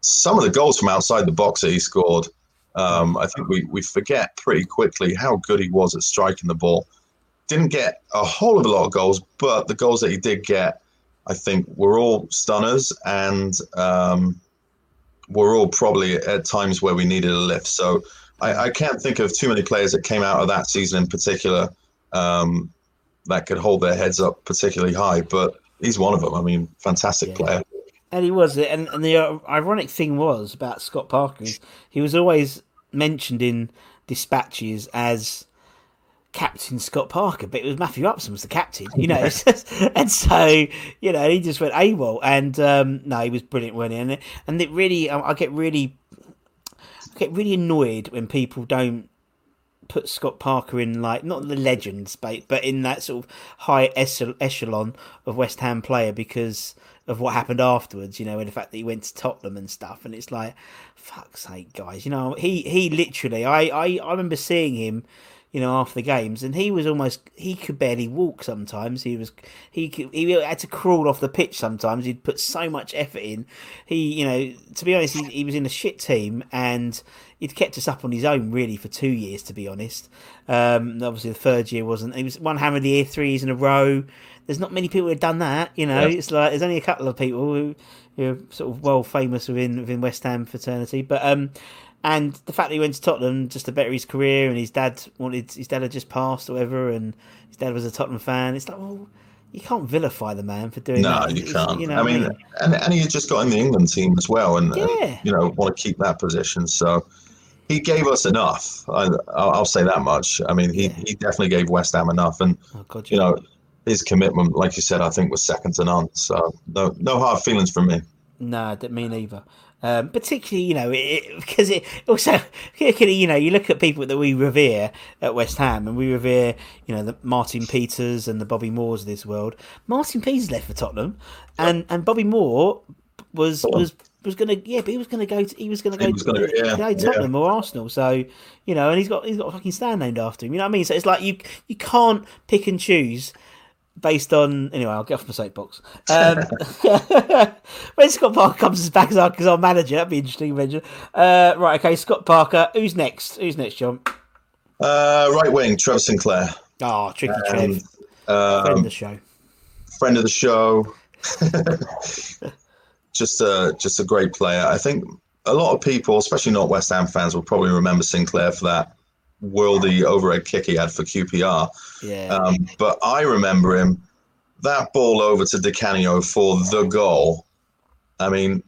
some of the goals from outside the box that he scored, um, I think we, we forget pretty quickly how good he was at striking the ball. Didn't get a whole of a lot of goals, but the goals that he did get, I think, were all stunners and um, were all probably at times where we needed a lift. So I, I can't think of too many players that came out of that season in particular um, that could hold their heads up particularly high, but he's one of them. I mean, fantastic Yeah. player. And he was, and, and the uh, ironic thing was about Scott Parker is he was always mentioned in dispatches as Captain Scott Parker, but it was Matthew Upson was the captain, you know, and so you know he just went AWOL, and um, no, he was brilliant, wasn't he? And it, and it really, I I get really, I get really annoyed when people don't put Scott Parker in like not the legend space, but in that sort of high echelon of West Ham player because of what happened afterwards. You know, and the fact that he went to Tottenham and stuff, and it's like, fuck's sake, guys. You know, he he literally, I I, I remember seeing him. You know, after the games, and he was almost he could barely walk. Sometimes he was he had to crawl off the pitch. Sometimes he'd put so much effort in. He, you know, to be honest, he, he was in a shit team, and he'd kept us up on his own really for two years. To be honest, um, obviously the third year wasn't. He was one hammer of the year, three years in a row. There's not many people who've done that. You know, Yeah. it's like there's only a couple of people who, who are sort of well famous within within West Ham fraternity, but um. And the fact that he went to Tottenham just to better his career, and his dad wanted his dad had just passed or whatever, and his dad was a Tottenham fan. It's like, well, you can't vilify the man for doing No, that. you It's- can't. You know I what mean, and, and he had just got in the England team as well, and, and, Yeah. you know want to keep that position. So he gave us enough. I, I'll, I'll say that much. I mean, he, Yeah. he definitely gave West Ham enough, and oh god, you know his commitment, like you said, I think was second to none. So no no hard feelings from me. No, that me neither. Um, particularly, you know, it, because it also, you know, you look at people that we revere at West Ham, and we revere, you know, the Martin Peters and the Bobby Moores of this world. Martin Peters left for Tottenham, and and Bobby Moore was was was going to yeah, but he was going to go. To, he was going to go gonna- to yeah, go to yeah. Tottenham or Arsenal. So you know, and he's got he's got a fucking stand named after him. You know what I mean? So it's like you you can't pick and choose based on anyway. I'll get off my soapbox. Um, when Scott Parker comes back as our, as our manager, that'd be interesting. Mention. Uh, right, okay, Scott Parker. Who's next? Who's next, John? Uh, right wing, Trevor Sinclair, Oh, tricky and Trev, friend of um, the show. friend of the show. just a just a great player. I think a lot of people, especially not West Ham fans, will probably remember Sinclair for that worldy overhead kick he had for QPR. Yeah, Um, but I remember him that ball over to Di Canio for the goal. I mean,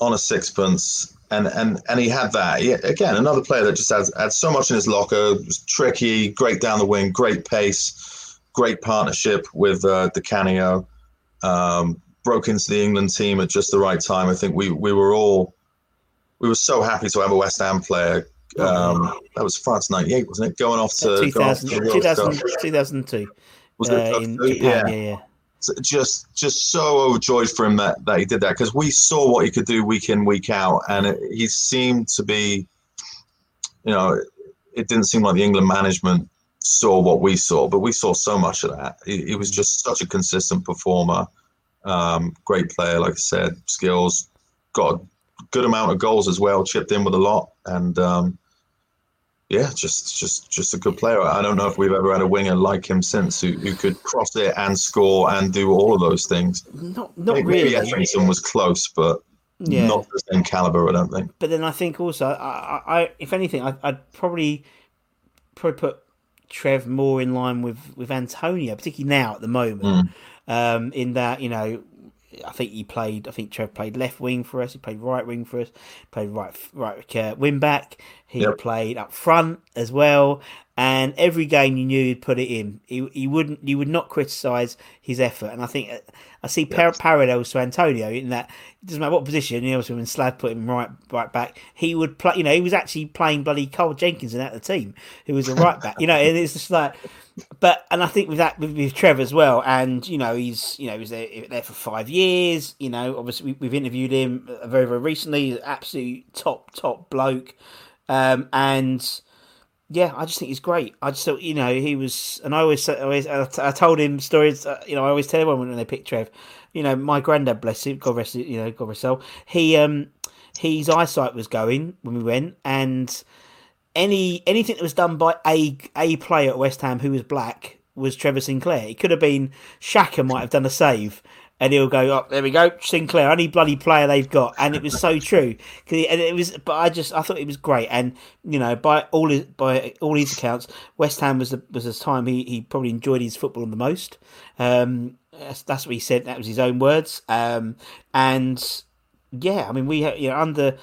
on a sixpence, and and and he had that. He, again, another player that just had had so much in his locker. Was tricky, great down the wing, great pace, great partnership with uh, Di Canio. Um, broke into the England team at just the right time. I think we we were all we were so happy to have a West Ham player. Um, that was France '98, wasn't it? Going off to, going off to the 2000, 2002 Was uh, it in Japan. Yeah. Yeah, yeah. So just just so overjoyed for him that, that he did that because we saw what he could do week in week out and it, he seemed to be you know it didn't seem like the england management saw what we saw but we saw so much of that he, he was just such a consistent performer um, great player like i said skills got good amount of goals as well chipped in with a lot and um, yeah, just just just a good player. I don't know if we've ever had a winger like him since who, who could cross it and score and do all of those things. Not not really. maybe Etherington was close, but Yeah. not the same caliber. I don't think. But then I think also, I, I, if anything, I, I'd probably probably put Trev more in line with with Antonio, particularly now at the moment. Um, in that you know, I think he played. I think Trev played left wing for us. He played right wing for us. Played right right uh, wing back. He Yep. played up front as well, and every game you knew he'd put it in. He, he wouldn't. You would not criticise his effort, and I think uh, I see par- parallels to Antonio in that it doesn't matter what position. You know, when Slav put him right right back, he would play. You know, he was actually playing bloody Cole Jenkins in that the team, who was a right back. You know, and it's just like. But and I think with that with, with Trev as well, and you know he's you know he's there, there for five years. You know, obviously we, we've interviewed him uh, very very recently. He's an absolute top top bloke. Um, and yeah, I just think he's great. I just thought, you know, he was, and I always, I always, I told him stories. Uh, you know, I always tell everyone when they pick Trev. You know, my granddad, bless him, God rest, you know, God rest soul. He, um, his eyesight was going when we went, and any anything that was done by a a player at West Ham who was black was Trevor Sinclair. It could have been Shaka might have done a save, and he'll go up. there we go, Sinclair, only bloody player they've got, and it was so true. he- and it was, but I just I thought it was great, and you know by all his, by all his accounts, West Ham was the was the time he, he probably enjoyed his football the most. Um, that's, that's what he said. That was his own words. Um, and yeah, I mean we you know under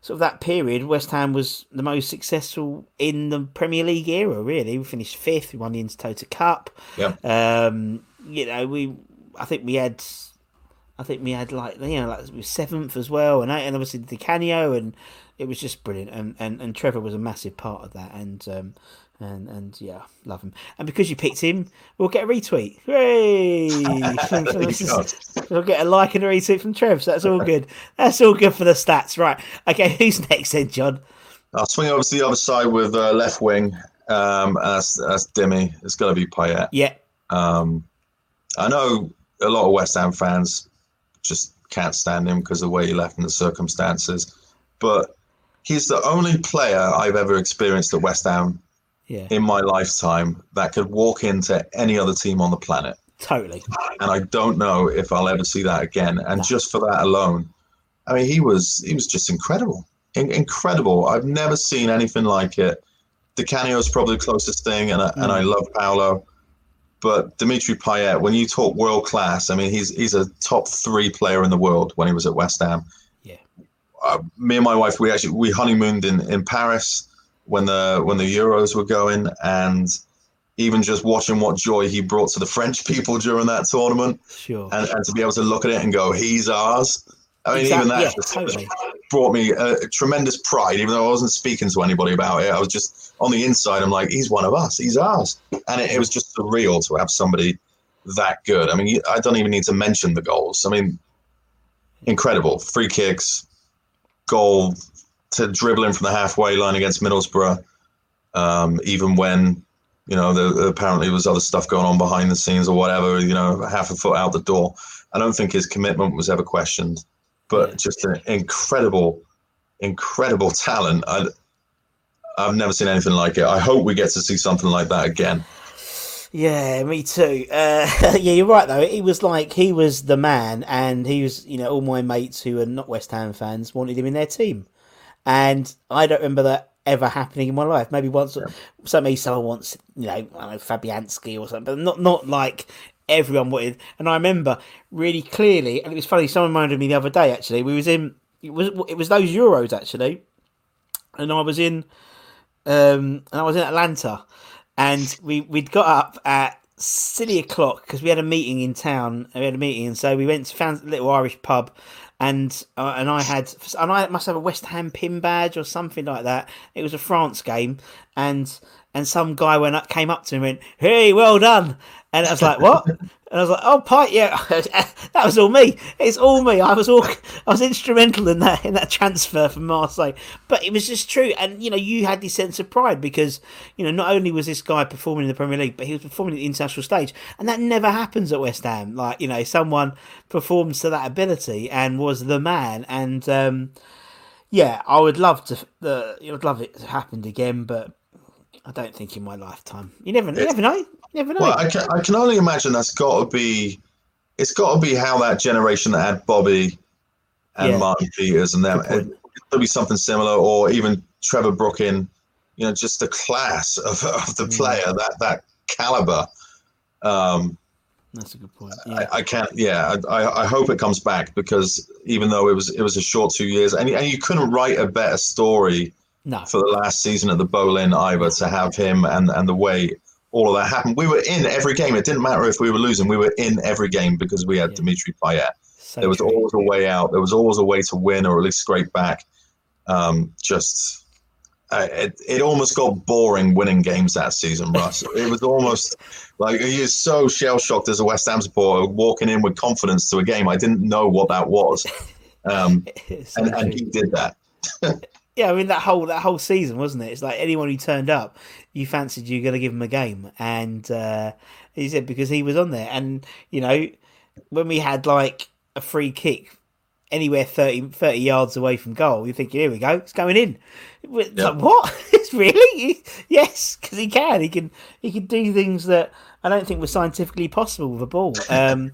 sort of that period, West Ham was the most successful in the Premier League era. Really, we finished fifth. We won the Intertoto Cup. Yeah. Um, you know, we I think we had, I think we had like you know like we were seventh as well, and and obviously Di Canio, and it was just brilliant. And, and and Trevor was a massive part of that. And um, and and yeah, love him. And because you picked him, we'll get a retweet. Hooray! we'll get a like and a retweet from Trev. So that's all good. That's all good for the stats, right? Okay, who's next then, John? I'll swing over to the other side with uh, left wing. Um, that's that's Demi. it's going to be Payet. Yeah, Um, I know a lot of West Ham fans just can't stand him because of the way he left and the circumstances, but he's the only player I've ever experienced at West Ham yeah, in my lifetime that could walk into any other team on the planet. totally. And I don't know if I'll ever see that again. And just for that alone, I mean, he was he was just incredible, In- incredible. I've never seen anything like it. Di Canio is probably the closest thing, and I, and I mm. love Paolo. But Dimitri Payet, when you talk world class, I mean, he's he's a top three player in the world when he was at West Ham. Yeah. Uh, me and my wife, we actually we honeymooned in, in Paris when the when the Euros were going, and even just watching what joy he brought to the French people during that tournament, Sure. and, and to be able to look at it and go, he's ours. I mean, Exact- even that yeah, just totally. brought me a, a tremendous pride, even though I wasn't speaking to anybody about it. I was just on the inside. I'm like, he's one of us. He's ours. And it, it was just surreal to have somebody that good. I mean, I don't even need to mention the goals. I mean, incredible free kicks, goal to dribbling from the halfway line against Middlesbrough. Um, even when you know there apparently was other stuff going on behind the scenes or whatever. You know, half a foot out the door. I don't think his commitment was ever questioned but Yeah. just an incredible, incredible talent. I, I've never seen anything like it. I hope we get to see something like that again. Yeah, me too. Uh, yeah, you're right though. He was like he was the man, and he was you know all my mates who are not West Ham fans wanted him in their team, and I don't remember that ever happening in my life. Maybe once, so maybe someone wants you know I don't know Fabianski or something, but not not like everyone wanted. And I remember really clearly, and it was funny. Someone reminded me the other day. Actually, we was in it was it was those Euros actually, and I was in um, and I was in Atlanta, and we we'd got up at silly o'clock because we had a meeting in town. We had a meeting, and so we went to found a little Irish pub, and uh, and I had and I must have a West Ham pin badge or something like that. It was a France game, and and some guy went up, came up to me and went, "Hey, well done." And I was like, "What?" And I was like, "Oh, Pike, yeah, that was all me. It's all me. I was all, I was instrumental in that in that transfer from Marseille." But it was just true, and you know, you had this sense of pride because you know, not only was this guy performing in the Premier League, but he was performing at the international stage, and that never happens at West Ham. Like you know, someone performs to that ability and was the man, and um, yeah, I would love to. The I would love it to happen again, but I don't think in my lifetime. You never, you never know. Never know. Well, I can, I can only imagine that's got to be, it's got to be how that generation that had Bobby and Yeah. Martin Peters and them. It, it'll be something similar, or even Trevor Brooking. You know, just the class of, of the player that that caliber. Um, That's a good point. Yeah. I, I can't. Yeah, I, I, I hope it comes back because even though it was it was a short two years, and and you couldn't write a better story No. for the last season at the Boleyn either to have him and, and the way all of that happened. We were in every game. It didn't matter if we were losing. We were in every game because we had Yeah. Dimitri Payet. So there was true. always a way out. There was always a way to win or at least scrape back. Um, just uh, it, it almost got boring winning games that season, Russ. it was almost like you're so shell shocked as a West Ham supporter walking in with confidence to a game. I didn't know what that was, um, so and, and he did that. Yeah, I mean that whole that whole season, wasn't it? It's like anyone who turned up, you fancied you were going to give him a game, and uh, he said because he was on there, and you know when we had like a free kick anywhere 30, 30 yards away from goal, you're thinking, here we go, it's going in. It's Yeah. Like, what? It's really? Yes, because he can. He can. He can do things that I don't think were scientifically possible with a ball. Um,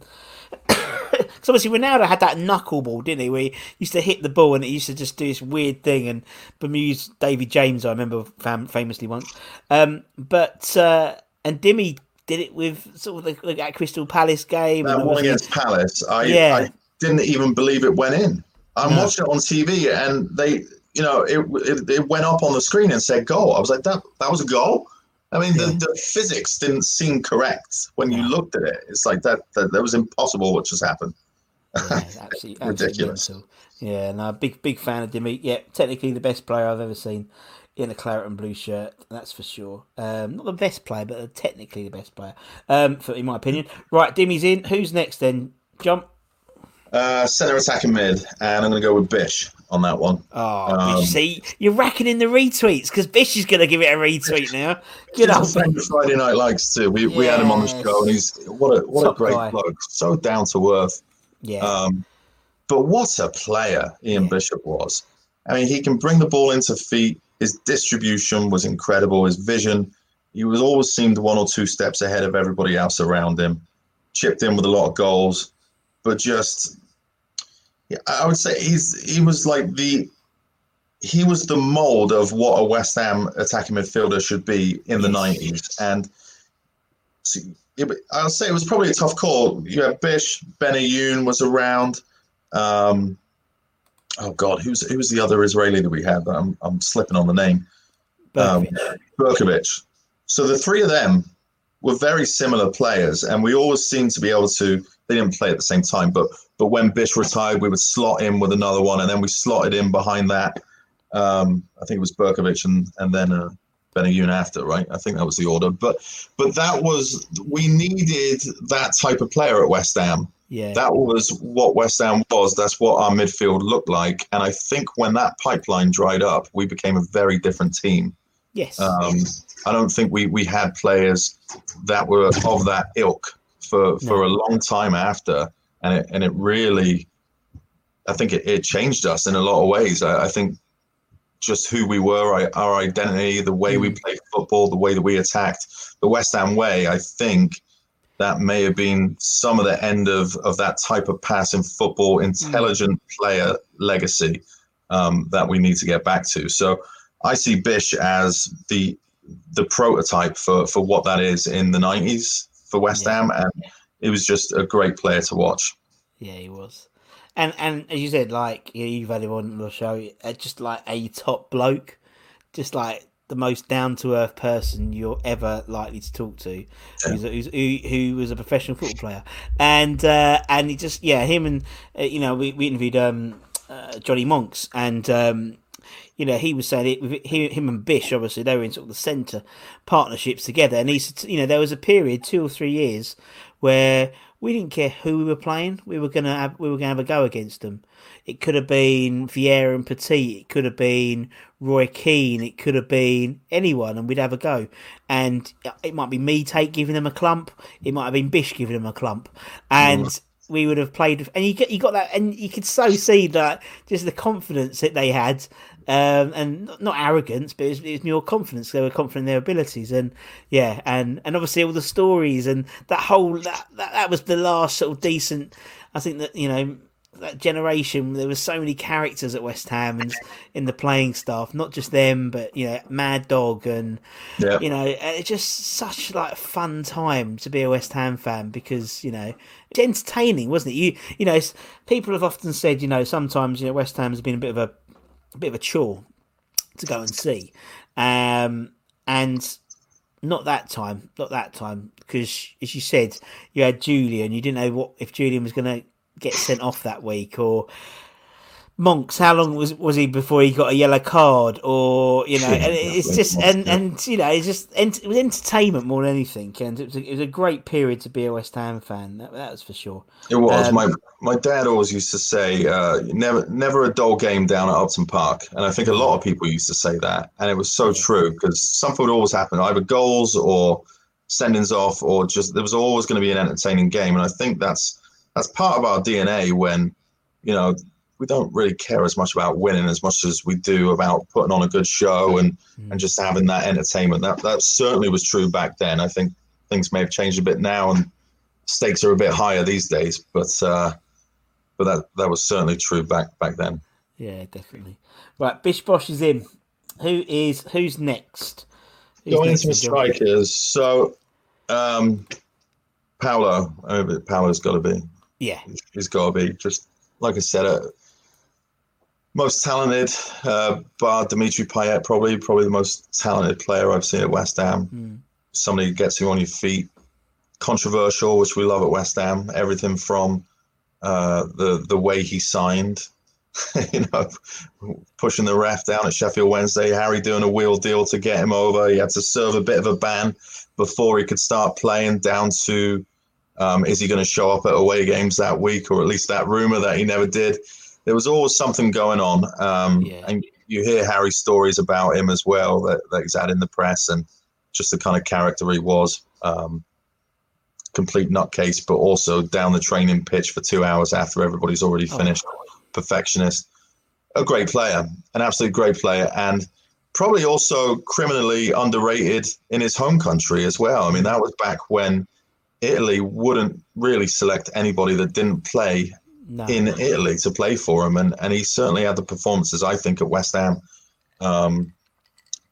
because obviously Ronaldo had that knuckleball, didn't he? Where he used to hit the ball and it used to just do this weird thing and bemused David James. I remember fam- famously once. Um, but uh, and Dimmy did it with sort of the, that Crystal Palace game. That one against Palace, I, Yeah. I didn't even believe it went in. I'm No. watching it on TV, and they, you know, it, it it went up on the screen and said goal. I was like, that that was a goal. I mean, the, the physics didn't seem correct when you looked at it. It's like that that, that was impossible what just happened. Yeah, absolutely, absolutely Ridiculous. mental. Yeah, no, big big fan of Dimmy. Yeah, technically the best player I've ever seen in a claret and blue shirt. That's for sure. Um, not the best player, but technically the best player, um, for in my opinion. Right, Dimmy's in. Who's next then? Jump. Uh, center attacking mid, and I'm going to go with Bish on that one. Oh, Um, see, you're racking in the retweets because Bish is going to give it a retweet now. Good He's old a friend of Friday Night Likes too. We, we had him on the show, and he's what a what Top a great guy. bloke, so down to earth. Yeah, Um, but what a player Ian Yeah. Bishop was. I mean, he can bring the ball into feet. His distribution was incredible. His vision, he was always seemed one or two steps ahead of everybody else around him. Chipped in with a lot of goals, but just, yeah, I would say he's he was like the he was the mold of what a West Ham attacking midfielder should be in the nineties, and I'll say it was probably a tough call. You had Bish, Benayoun was around. Um, oh God, who's who was the other Israeli that we had? I'm I'm slipping on the name. Um, Berkovic. So the three of them were very similar players, and we always seemed to be able to. They didn't play at the same time, but but when Bish retired, we would slot in with another one, and then we slotted in behind that. Um, I think it was Berkovic, and and then uh, Benayoun after, right? I think that was the order. But but that was we needed that type of player at West Ham yeah, that was what West Ham was. That's what our midfield looked like. And I think when that pipeline dried up, we became a very different team. yes, Um, I don't think we, we had players that were of that ilk for, for a long time after. And it, and it really, I think it, it changed us in a lot of ways. I, I think just who we were, our, identity, the way we played football, the way that we attacked, the West Ham way, I think that may have been some of the end of, of that type of pass in football, intelligent player legacy um, that we need to get back to. So I see Bish as the the prototype for, for what that is in the 90s for West Yeah. Ham. And it was just a great player to watch. Yeah, he was. And and as you said, like you've had him on the show, uh, just like a top bloke, just like the most down to earth person you're ever likely to talk to, who's, who's, who, who was a professional football player, and uh, and he just yeah, him and uh, you know we, we interviewed um, uh, Johnny Moncur. And. Um, you know, he was saying it him, him and Bish. Obviously, they were in sort of the centre partnerships together, and he said, you know, there was a period, two or three years, where we didn't care who we were playing. We were gonna have, we were gonna have a go against them. It could have been Vieira and Petit. It could have been Roy Keane. It could have been anyone, and we'd have a go. And it might be me take giving them a clump. It might have been Bish giving them a clump, and mm. we would have played. And you you got that, and you could so see that just the confidence that they had. Um, and not- arrogance, but it's, was, it was more confidence. They were confident in their abilities, and yeah, and and obviously all the stories and that whole that that, that was the last sort of decent. I think that you know that generation. There were so many characters at West Ham and in the playing staff, not just them, but you know Mad Dog and Yeah. you know it's just such like a fun time to be a West Ham fan because you know it's entertaining, wasn't it? You you know people have often said you know sometimes you know West Ham has been a bit of a a bit of a chore to go and see. Um, and not that time, not that time, because as you said, you had Julian. You didn't know what if Julian was going to get sent off that week, or Moncur. How long was was he before he got a yellow card, or you know? And it's just and and you know, it's just it was entertainment more than anything, and it was a, it was a great period to be a West Ham fan. That, that was for sure. It was. Um, my my dad always used to say, uh, "Never, never a dull game down at Upton Park," and I think a lot of people used to say that, and it was so true because something would always happen, either goals or sendings off, or just there was always going to be an entertaining game, and I think that's that's part of our DNA when, you know, we don't really care as much about winning as much as we do about putting on a good show and and just having that entertainment. That that certainly was true back then. I think things may have changed a bit now and stakes are a bit higher these days, but uh, but that that was certainly true back back then. Yeah, definitely. Right, Bish Bosh is in. Who is who's next? Who's Going next into strikers, so um, Paolo, Paolo's got to be. Yeah, He's got to be just like I said, uh, most talented. Uh, bar Dimitri Payet, probably probably the most talented player I've seen at West Ham. Somebody who gets you on your feet. Controversial, which we love at West Ham. Everything from uh, the the way he signed, you know, pushing the ref down at Sheffield Wednesday. Harry doing a wheel deal to get him over. He had to serve a bit of a ban before he could start playing. Down to um, is he going to show up at away games that week, or at least that rumor that he never did? There was always something going on, um, Yeah. and you hear Harry's stories about him as well that, that he's had in the press, and just the kind of character he was. Um, complete nutcase, but also down the training pitch for two hours after everybody's already finished. Perfectionist, a great player, an absolute great player, and probably also criminally underrated in his home country as well. I mean, that was back when Italy wouldn't really select anybody that didn't play no. in Italy to play for him, and, and he certainly had the performances I think at West Ham um,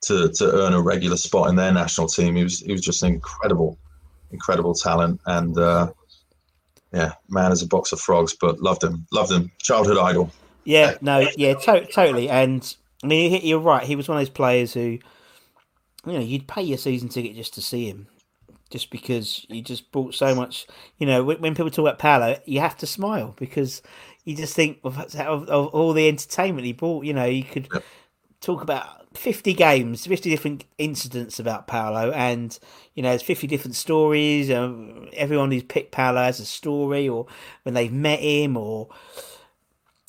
to to earn a regular spot in their national team. He was he was just an incredible, incredible talent, and uh, yeah, man is a box of frogs, but loved him, loved him, childhood idol. Yeah, no, yeah, to- totally. And I mean, you're right. He was one of those players who, you know, you'd pay your season ticket just to see him, just because he just brought so much. You know, when, when people talk about Paolo, you have to smile because you just think of, of, of all the entertainment he brought. You know, you could talk about 50 games, 50 different incidents about Paolo, and you know, there's 50 different stories. Um, everyone who's picked Paolo has a story, or when they've met him, or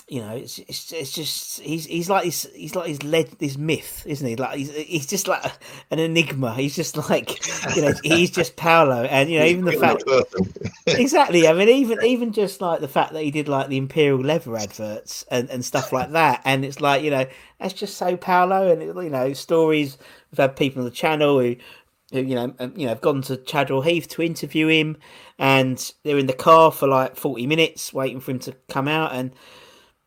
you know, it's it's, it's just he's he's like this he's like his led this myth, isn't he? Like he's he's just like an enigma. He's just like you know he's just Paolo, and you know even the fact exactly. I mean even even just like the fact that he did like the Imperial leather adverts and and stuff like that, and it's like you know that's just so Paolo, and it, you know stories. We've had people on the channel who who you know um, you know have gone to Chadwell Heath to interview him, and they're in the car for like forty minutes waiting for him to come out, and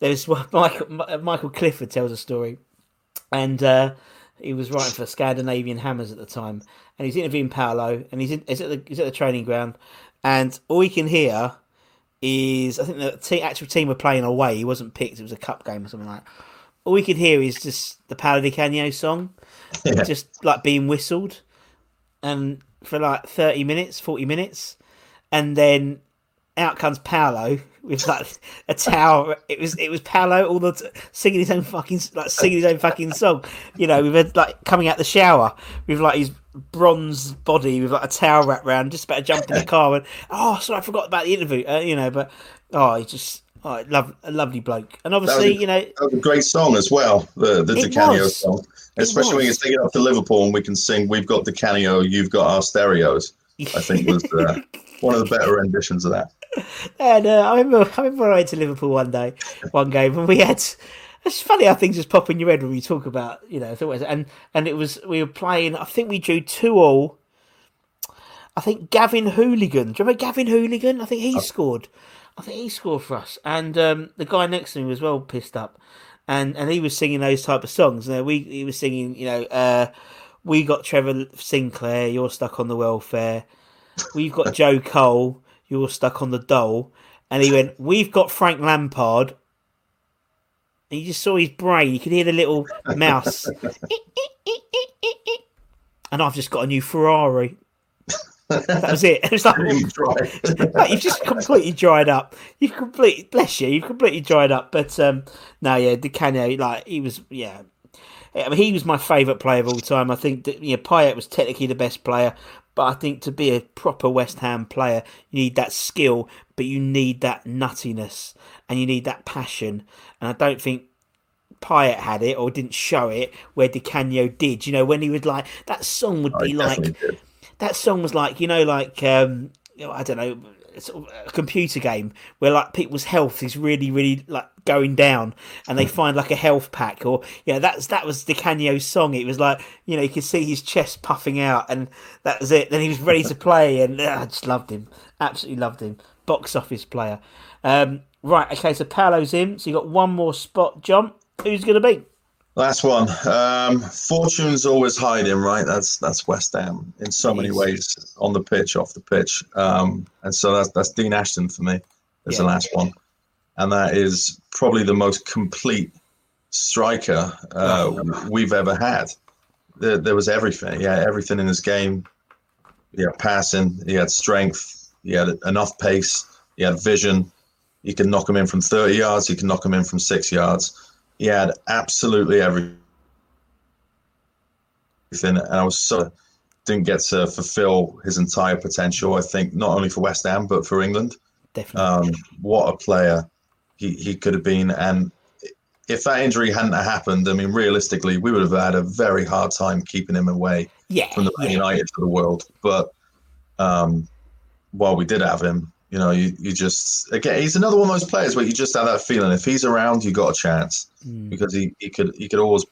there's Michael Michael Clifford tells a story, and uh, he was writing for Scandinavian Hammers at the time, and he's interviewing Paolo, and he's in, he's at the he's at the training ground, and all he can hear is I think the te- actual team were playing away. He wasn't picked; it was a cup game or something like. that. All we could hear is just the Paolo Di Canio song, just like being whistled, and for like thirty minutes, forty minutes, and then out comes Paolo with like a towel. It was it was Paolo all the t- singing his own fucking like singing his own fucking song. You know, with a, like coming out the shower with like his bronze body with like a towel wrapped around, just about to jump in the car. And oh, sorry, I forgot about the interview. Uh, you know, but oh, he just oh, love a lovely bloke. And obviously, a, you know, that was a great song as well, the the It Canio was. song. Especially when you take it up to Liverpool and we can sing "We've got Di Canio, you've got our stereos." I think was uh, one of the better renditions of that. And uh, I remember, I remember I went to Liverpool one day, one game, and we had. It's funny how things just pop in your head when we talk about, you know. And and it was we were playing. I think we drew two all. I think Gavin Holligan. Do you remember Gavin Holligan? I think he scored. I think he scored for us. And um, the guy next to me was well pissed up, and and he was singing those type of songs. And we he was singing, you know, uh, we got Trevor Sinclair. You're stuck on the welfare. We've got Joe Cole. You're stuck on the dole. And he went, We've got Frank Lampard. and you just saw his brain. You could hear the little mouse. and I've just got a new Ferrari. That was it. It was like, like, you've just completely dried up. You've completely bless you. You've completely dried up. But um, no, yeah, Di Canio, like he was, yeah. I mean, he was my favourite player of all time. I think that you know, Payet was technically the best player, but I think to be a proper West Ham player, you need that skill, but you need that nuttiness and you need that passion. And I don't think Payet had it or didn't show it where Di Canio did. You know, when he would like that song would Oh, be like did. that song was like you know like um I don't know sort of a computer game where like people's health is really really like going down and they find like a health pack or you know that's that was Di Canio's song. It was like you know you could see his chest puffing out and that was it. Then he was ready to play and uh, I just loved him. Absolutely loved him. Box office player. Um right okay so Paolo's in so you got one more spot John. Who's gonna be Last one. Um, fortune's always hiding, right? That's that's West Ham in so many ways, on the pitch, off the pitch, um, and so that's that's Dean Ashton for me. Is the last one, and that is probably the most complete striker uh, we've ever had. There, there was everything. Yeah, everything in his game. He had passing. He had strength. He had enough pace. He had vision. He can knock him in from 30 yards. He can knock him in from six yards. He had absolutely everything. And I was so didn't get to fulfill his entire potential. I think not only for West Ham but for England. definitely Um, what a player he, he could have been. And if that injury hadn't happened, I mean, realistically, we would have had a very hard time keeping him away yeah from the Man yeah. United for the world. But um, while we did have him, you know, you, you just again, he's another one of those players where you just have that feeling if he's around, you got a chance Mm. because he, he could he could always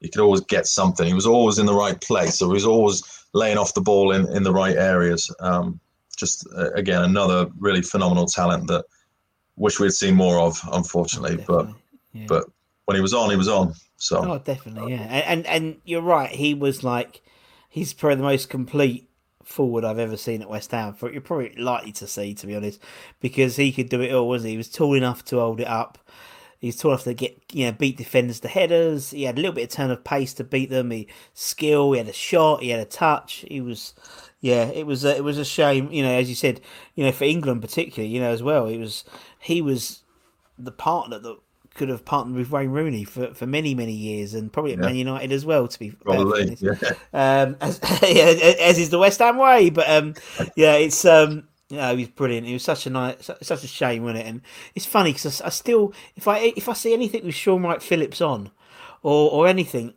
he could always get something. He was always in the right place, so he was always laying off the ball in, in the right areas. Um, just uh, again, another really phenomenal talent that wish we'd seen more of, unfortunately. but yeah. but when he was on, he was on. So Oh, definitely, yeah. And, and and you're right. He was like, he's probably the most complete forward I've ever seen at West Ham. For you're probably likely to see, to be honest, because he could do it all. Wasn't he? He was tall enough to hold it up. He's tall enough to get you know beat defenders to headers. He had a little bit of turn of pace to beat them. He skill. He had a shot. He had a touch. He was. Yeah, it was a, it was a shame, you know, as you said, you know, for England particularly, you know, as well. he was he was the partner that could have partnered with Wayne Rooney for, for many many years, and probably at Yeah. Man United as well. To be probably, yeah. um, as, yeah, as is the West Ham way. But um, yeah, it's um, yeah, he was brilliant. It was such a nice, such a shame, wasn't it? And it's funny because I, I still, if I if I see anything with Shaun Wright-Phillips on, or or anything.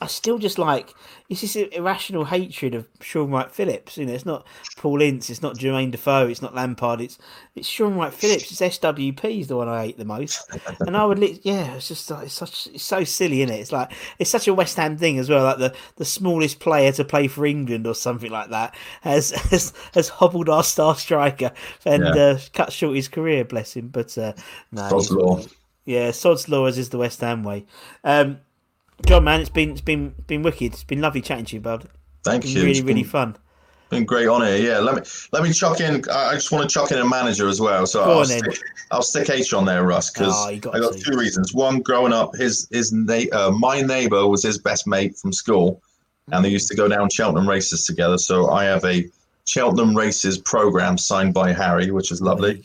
I still just like it's this irrational hatred of Shaun Wright-Phillips. You know, it's not Paul Ince, it's not Jermaine Defoe, it's not Lampard, it's it's Shaun Wright-Phillips. It's SWP is the one I hate the most. And I would, yeah, it's just like, it's such, it's so silly, is it? It's like it's such a West Ham thing as well. Like the, the smallest player to play for England or something like that has has, has hobbled our star striker and Yeah. uh, cut short his career. Bless him. But uh, no, yeah, Sod's law as is the West Ham way. Um, John, man, it's been it's been been wicked. It's been lovely chatting to you, bud. Thank you. really It's really fun. Been great on here. Yeah, let me let me chuck in. I just want to chuck in a manager as well. So Go I'll stick, I'll stick H on there, Russ, because Oh, got I got to. two reasons. One, growing up, his his na- uh, my neighbour was his best mate from school, and they used to go down Cheltenham races together. So I have a Cheltenham races program signed by Harry, which is lovely.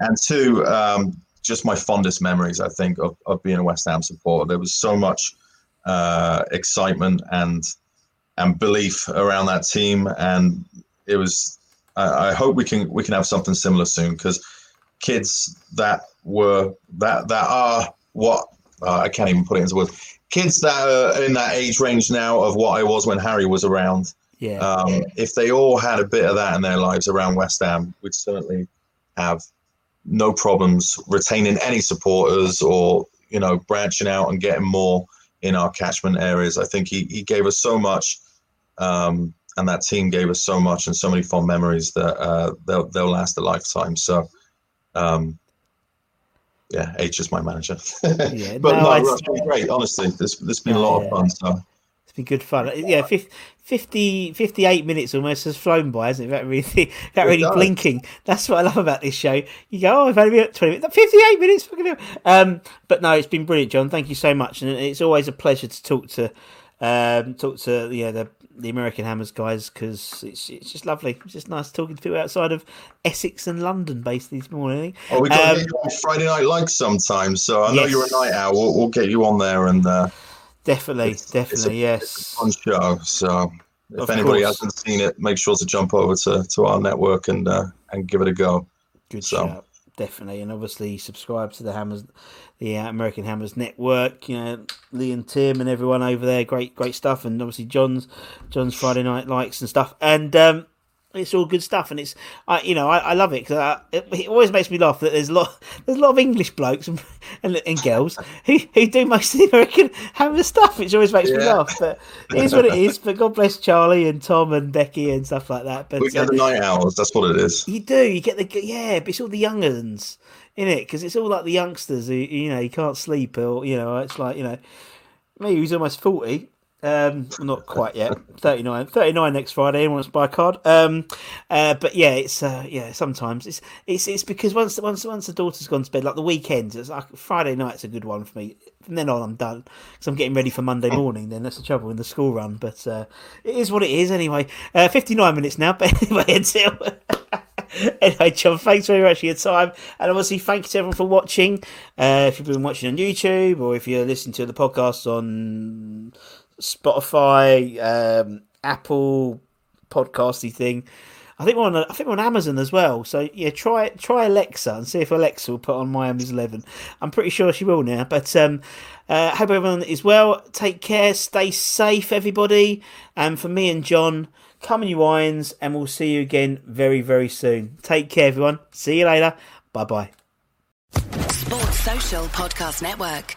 And two, um, just my fondest memories, I think, of, of being a West Ham supporter. There was so much uh, excitement and and belief around that team, and it was. I, I hope we can we can have something similar soon because kids that were that that are what uh, I can't even put it into words. Kids that are in that age range now of what I was when Harry was around. Yeah, Um, if they all had a bit of that in their lives around West Ham, we'd certainly have no problems retaining any supporters or you know branching out and getting more in our catchment areas. I think he, he gave us so much, um, and that team gave us so much and so many fond memories that uh, they'll they'll last a lifetime. So. Um, yeah, H is my manager. Yeah, but no, no, it's- it's been great. Honestly, there's, there's been a lot of fun. So been good fun. Yeah, 50, 58 minutes almost has flown by, hasn't it? Without really, without really blinking. That's what I love about this show. You go, oh, I've only been at 20 minutes. 58 minutes, fucking hell. Um, but no, it's been brilliant, John. Thank you so much. And it's always a pleasure to talk to um, talk to yeah the the American Hammers guys because it's it's just lovely. It's just nice talking to people outside of Essex and London based this morning. Oh, we got um, you on Friday Night Lights sometimes, so I know yes. you're a night owl. We'll, we'll, get you on there and uh, definitely, it's, definitely, it's a, yes, it's a fun show. So if of anybody course. hasn't seen it, make sure to jump over to, to our network and uh, and give it a go. Good so. shout, definitely, and obviously subscribe to the Hammers the uh, American Hammers Network. You know, Lee and Tim and everyone over there, great, great stuff. And obviously John's John's Friday Night Likes and stuff. And um, it's all good stuff, and it's I you know I, I love it because it, it, always makes me laugh that there's a lot there's a lot of English blokes and, and, and girls who, who do most of the American Hammer stuff, which always makes yeah. me laugh. But it is what it is. But God bless Charlie and Tom and Becky and stuff like that. But we get uh, the night owls. That's what it is. You do. You get the yeah, but it's all the young uns in it because it's all like the youngsters who you know you can't sleep or you know it's like you know me he's almost forty. Um, not quite yet. 39, 39 next Friday. Anyone wants to buy a card? Um, uh, but yeah, it's uh, yeah. Sometimes it's it's it's because once once once the daughter's gone to bed, like the weekends, it's like Friday night's a good one for me. From then on, I'm done because I'm getting ready for Monday morning. Then that's the trouble in the school run. But uh, it is what it is anyway. Uh, Fifty nine minutes now. But anyway, until. anyway, John, thanks very much for your time. And obviously, thank you to everyone for watching. Uh, if you've been watching on YouTube or if you're listening to the podcast on Spotify, um, Apple podcasty thing. I think we're on. I think we're on Amazon as well. So yeah, try try Alexa and see if Alexa will put on Miami's Eleven. I'm pretty sure she will now. But um, uh, hope everyone is well. Take care. Stay safe, everybody. And for me and John, come on you Irons, and we'll see you again very very soon. Take care, everyone. See you later. Bye bye. Sports Social Podcast Network.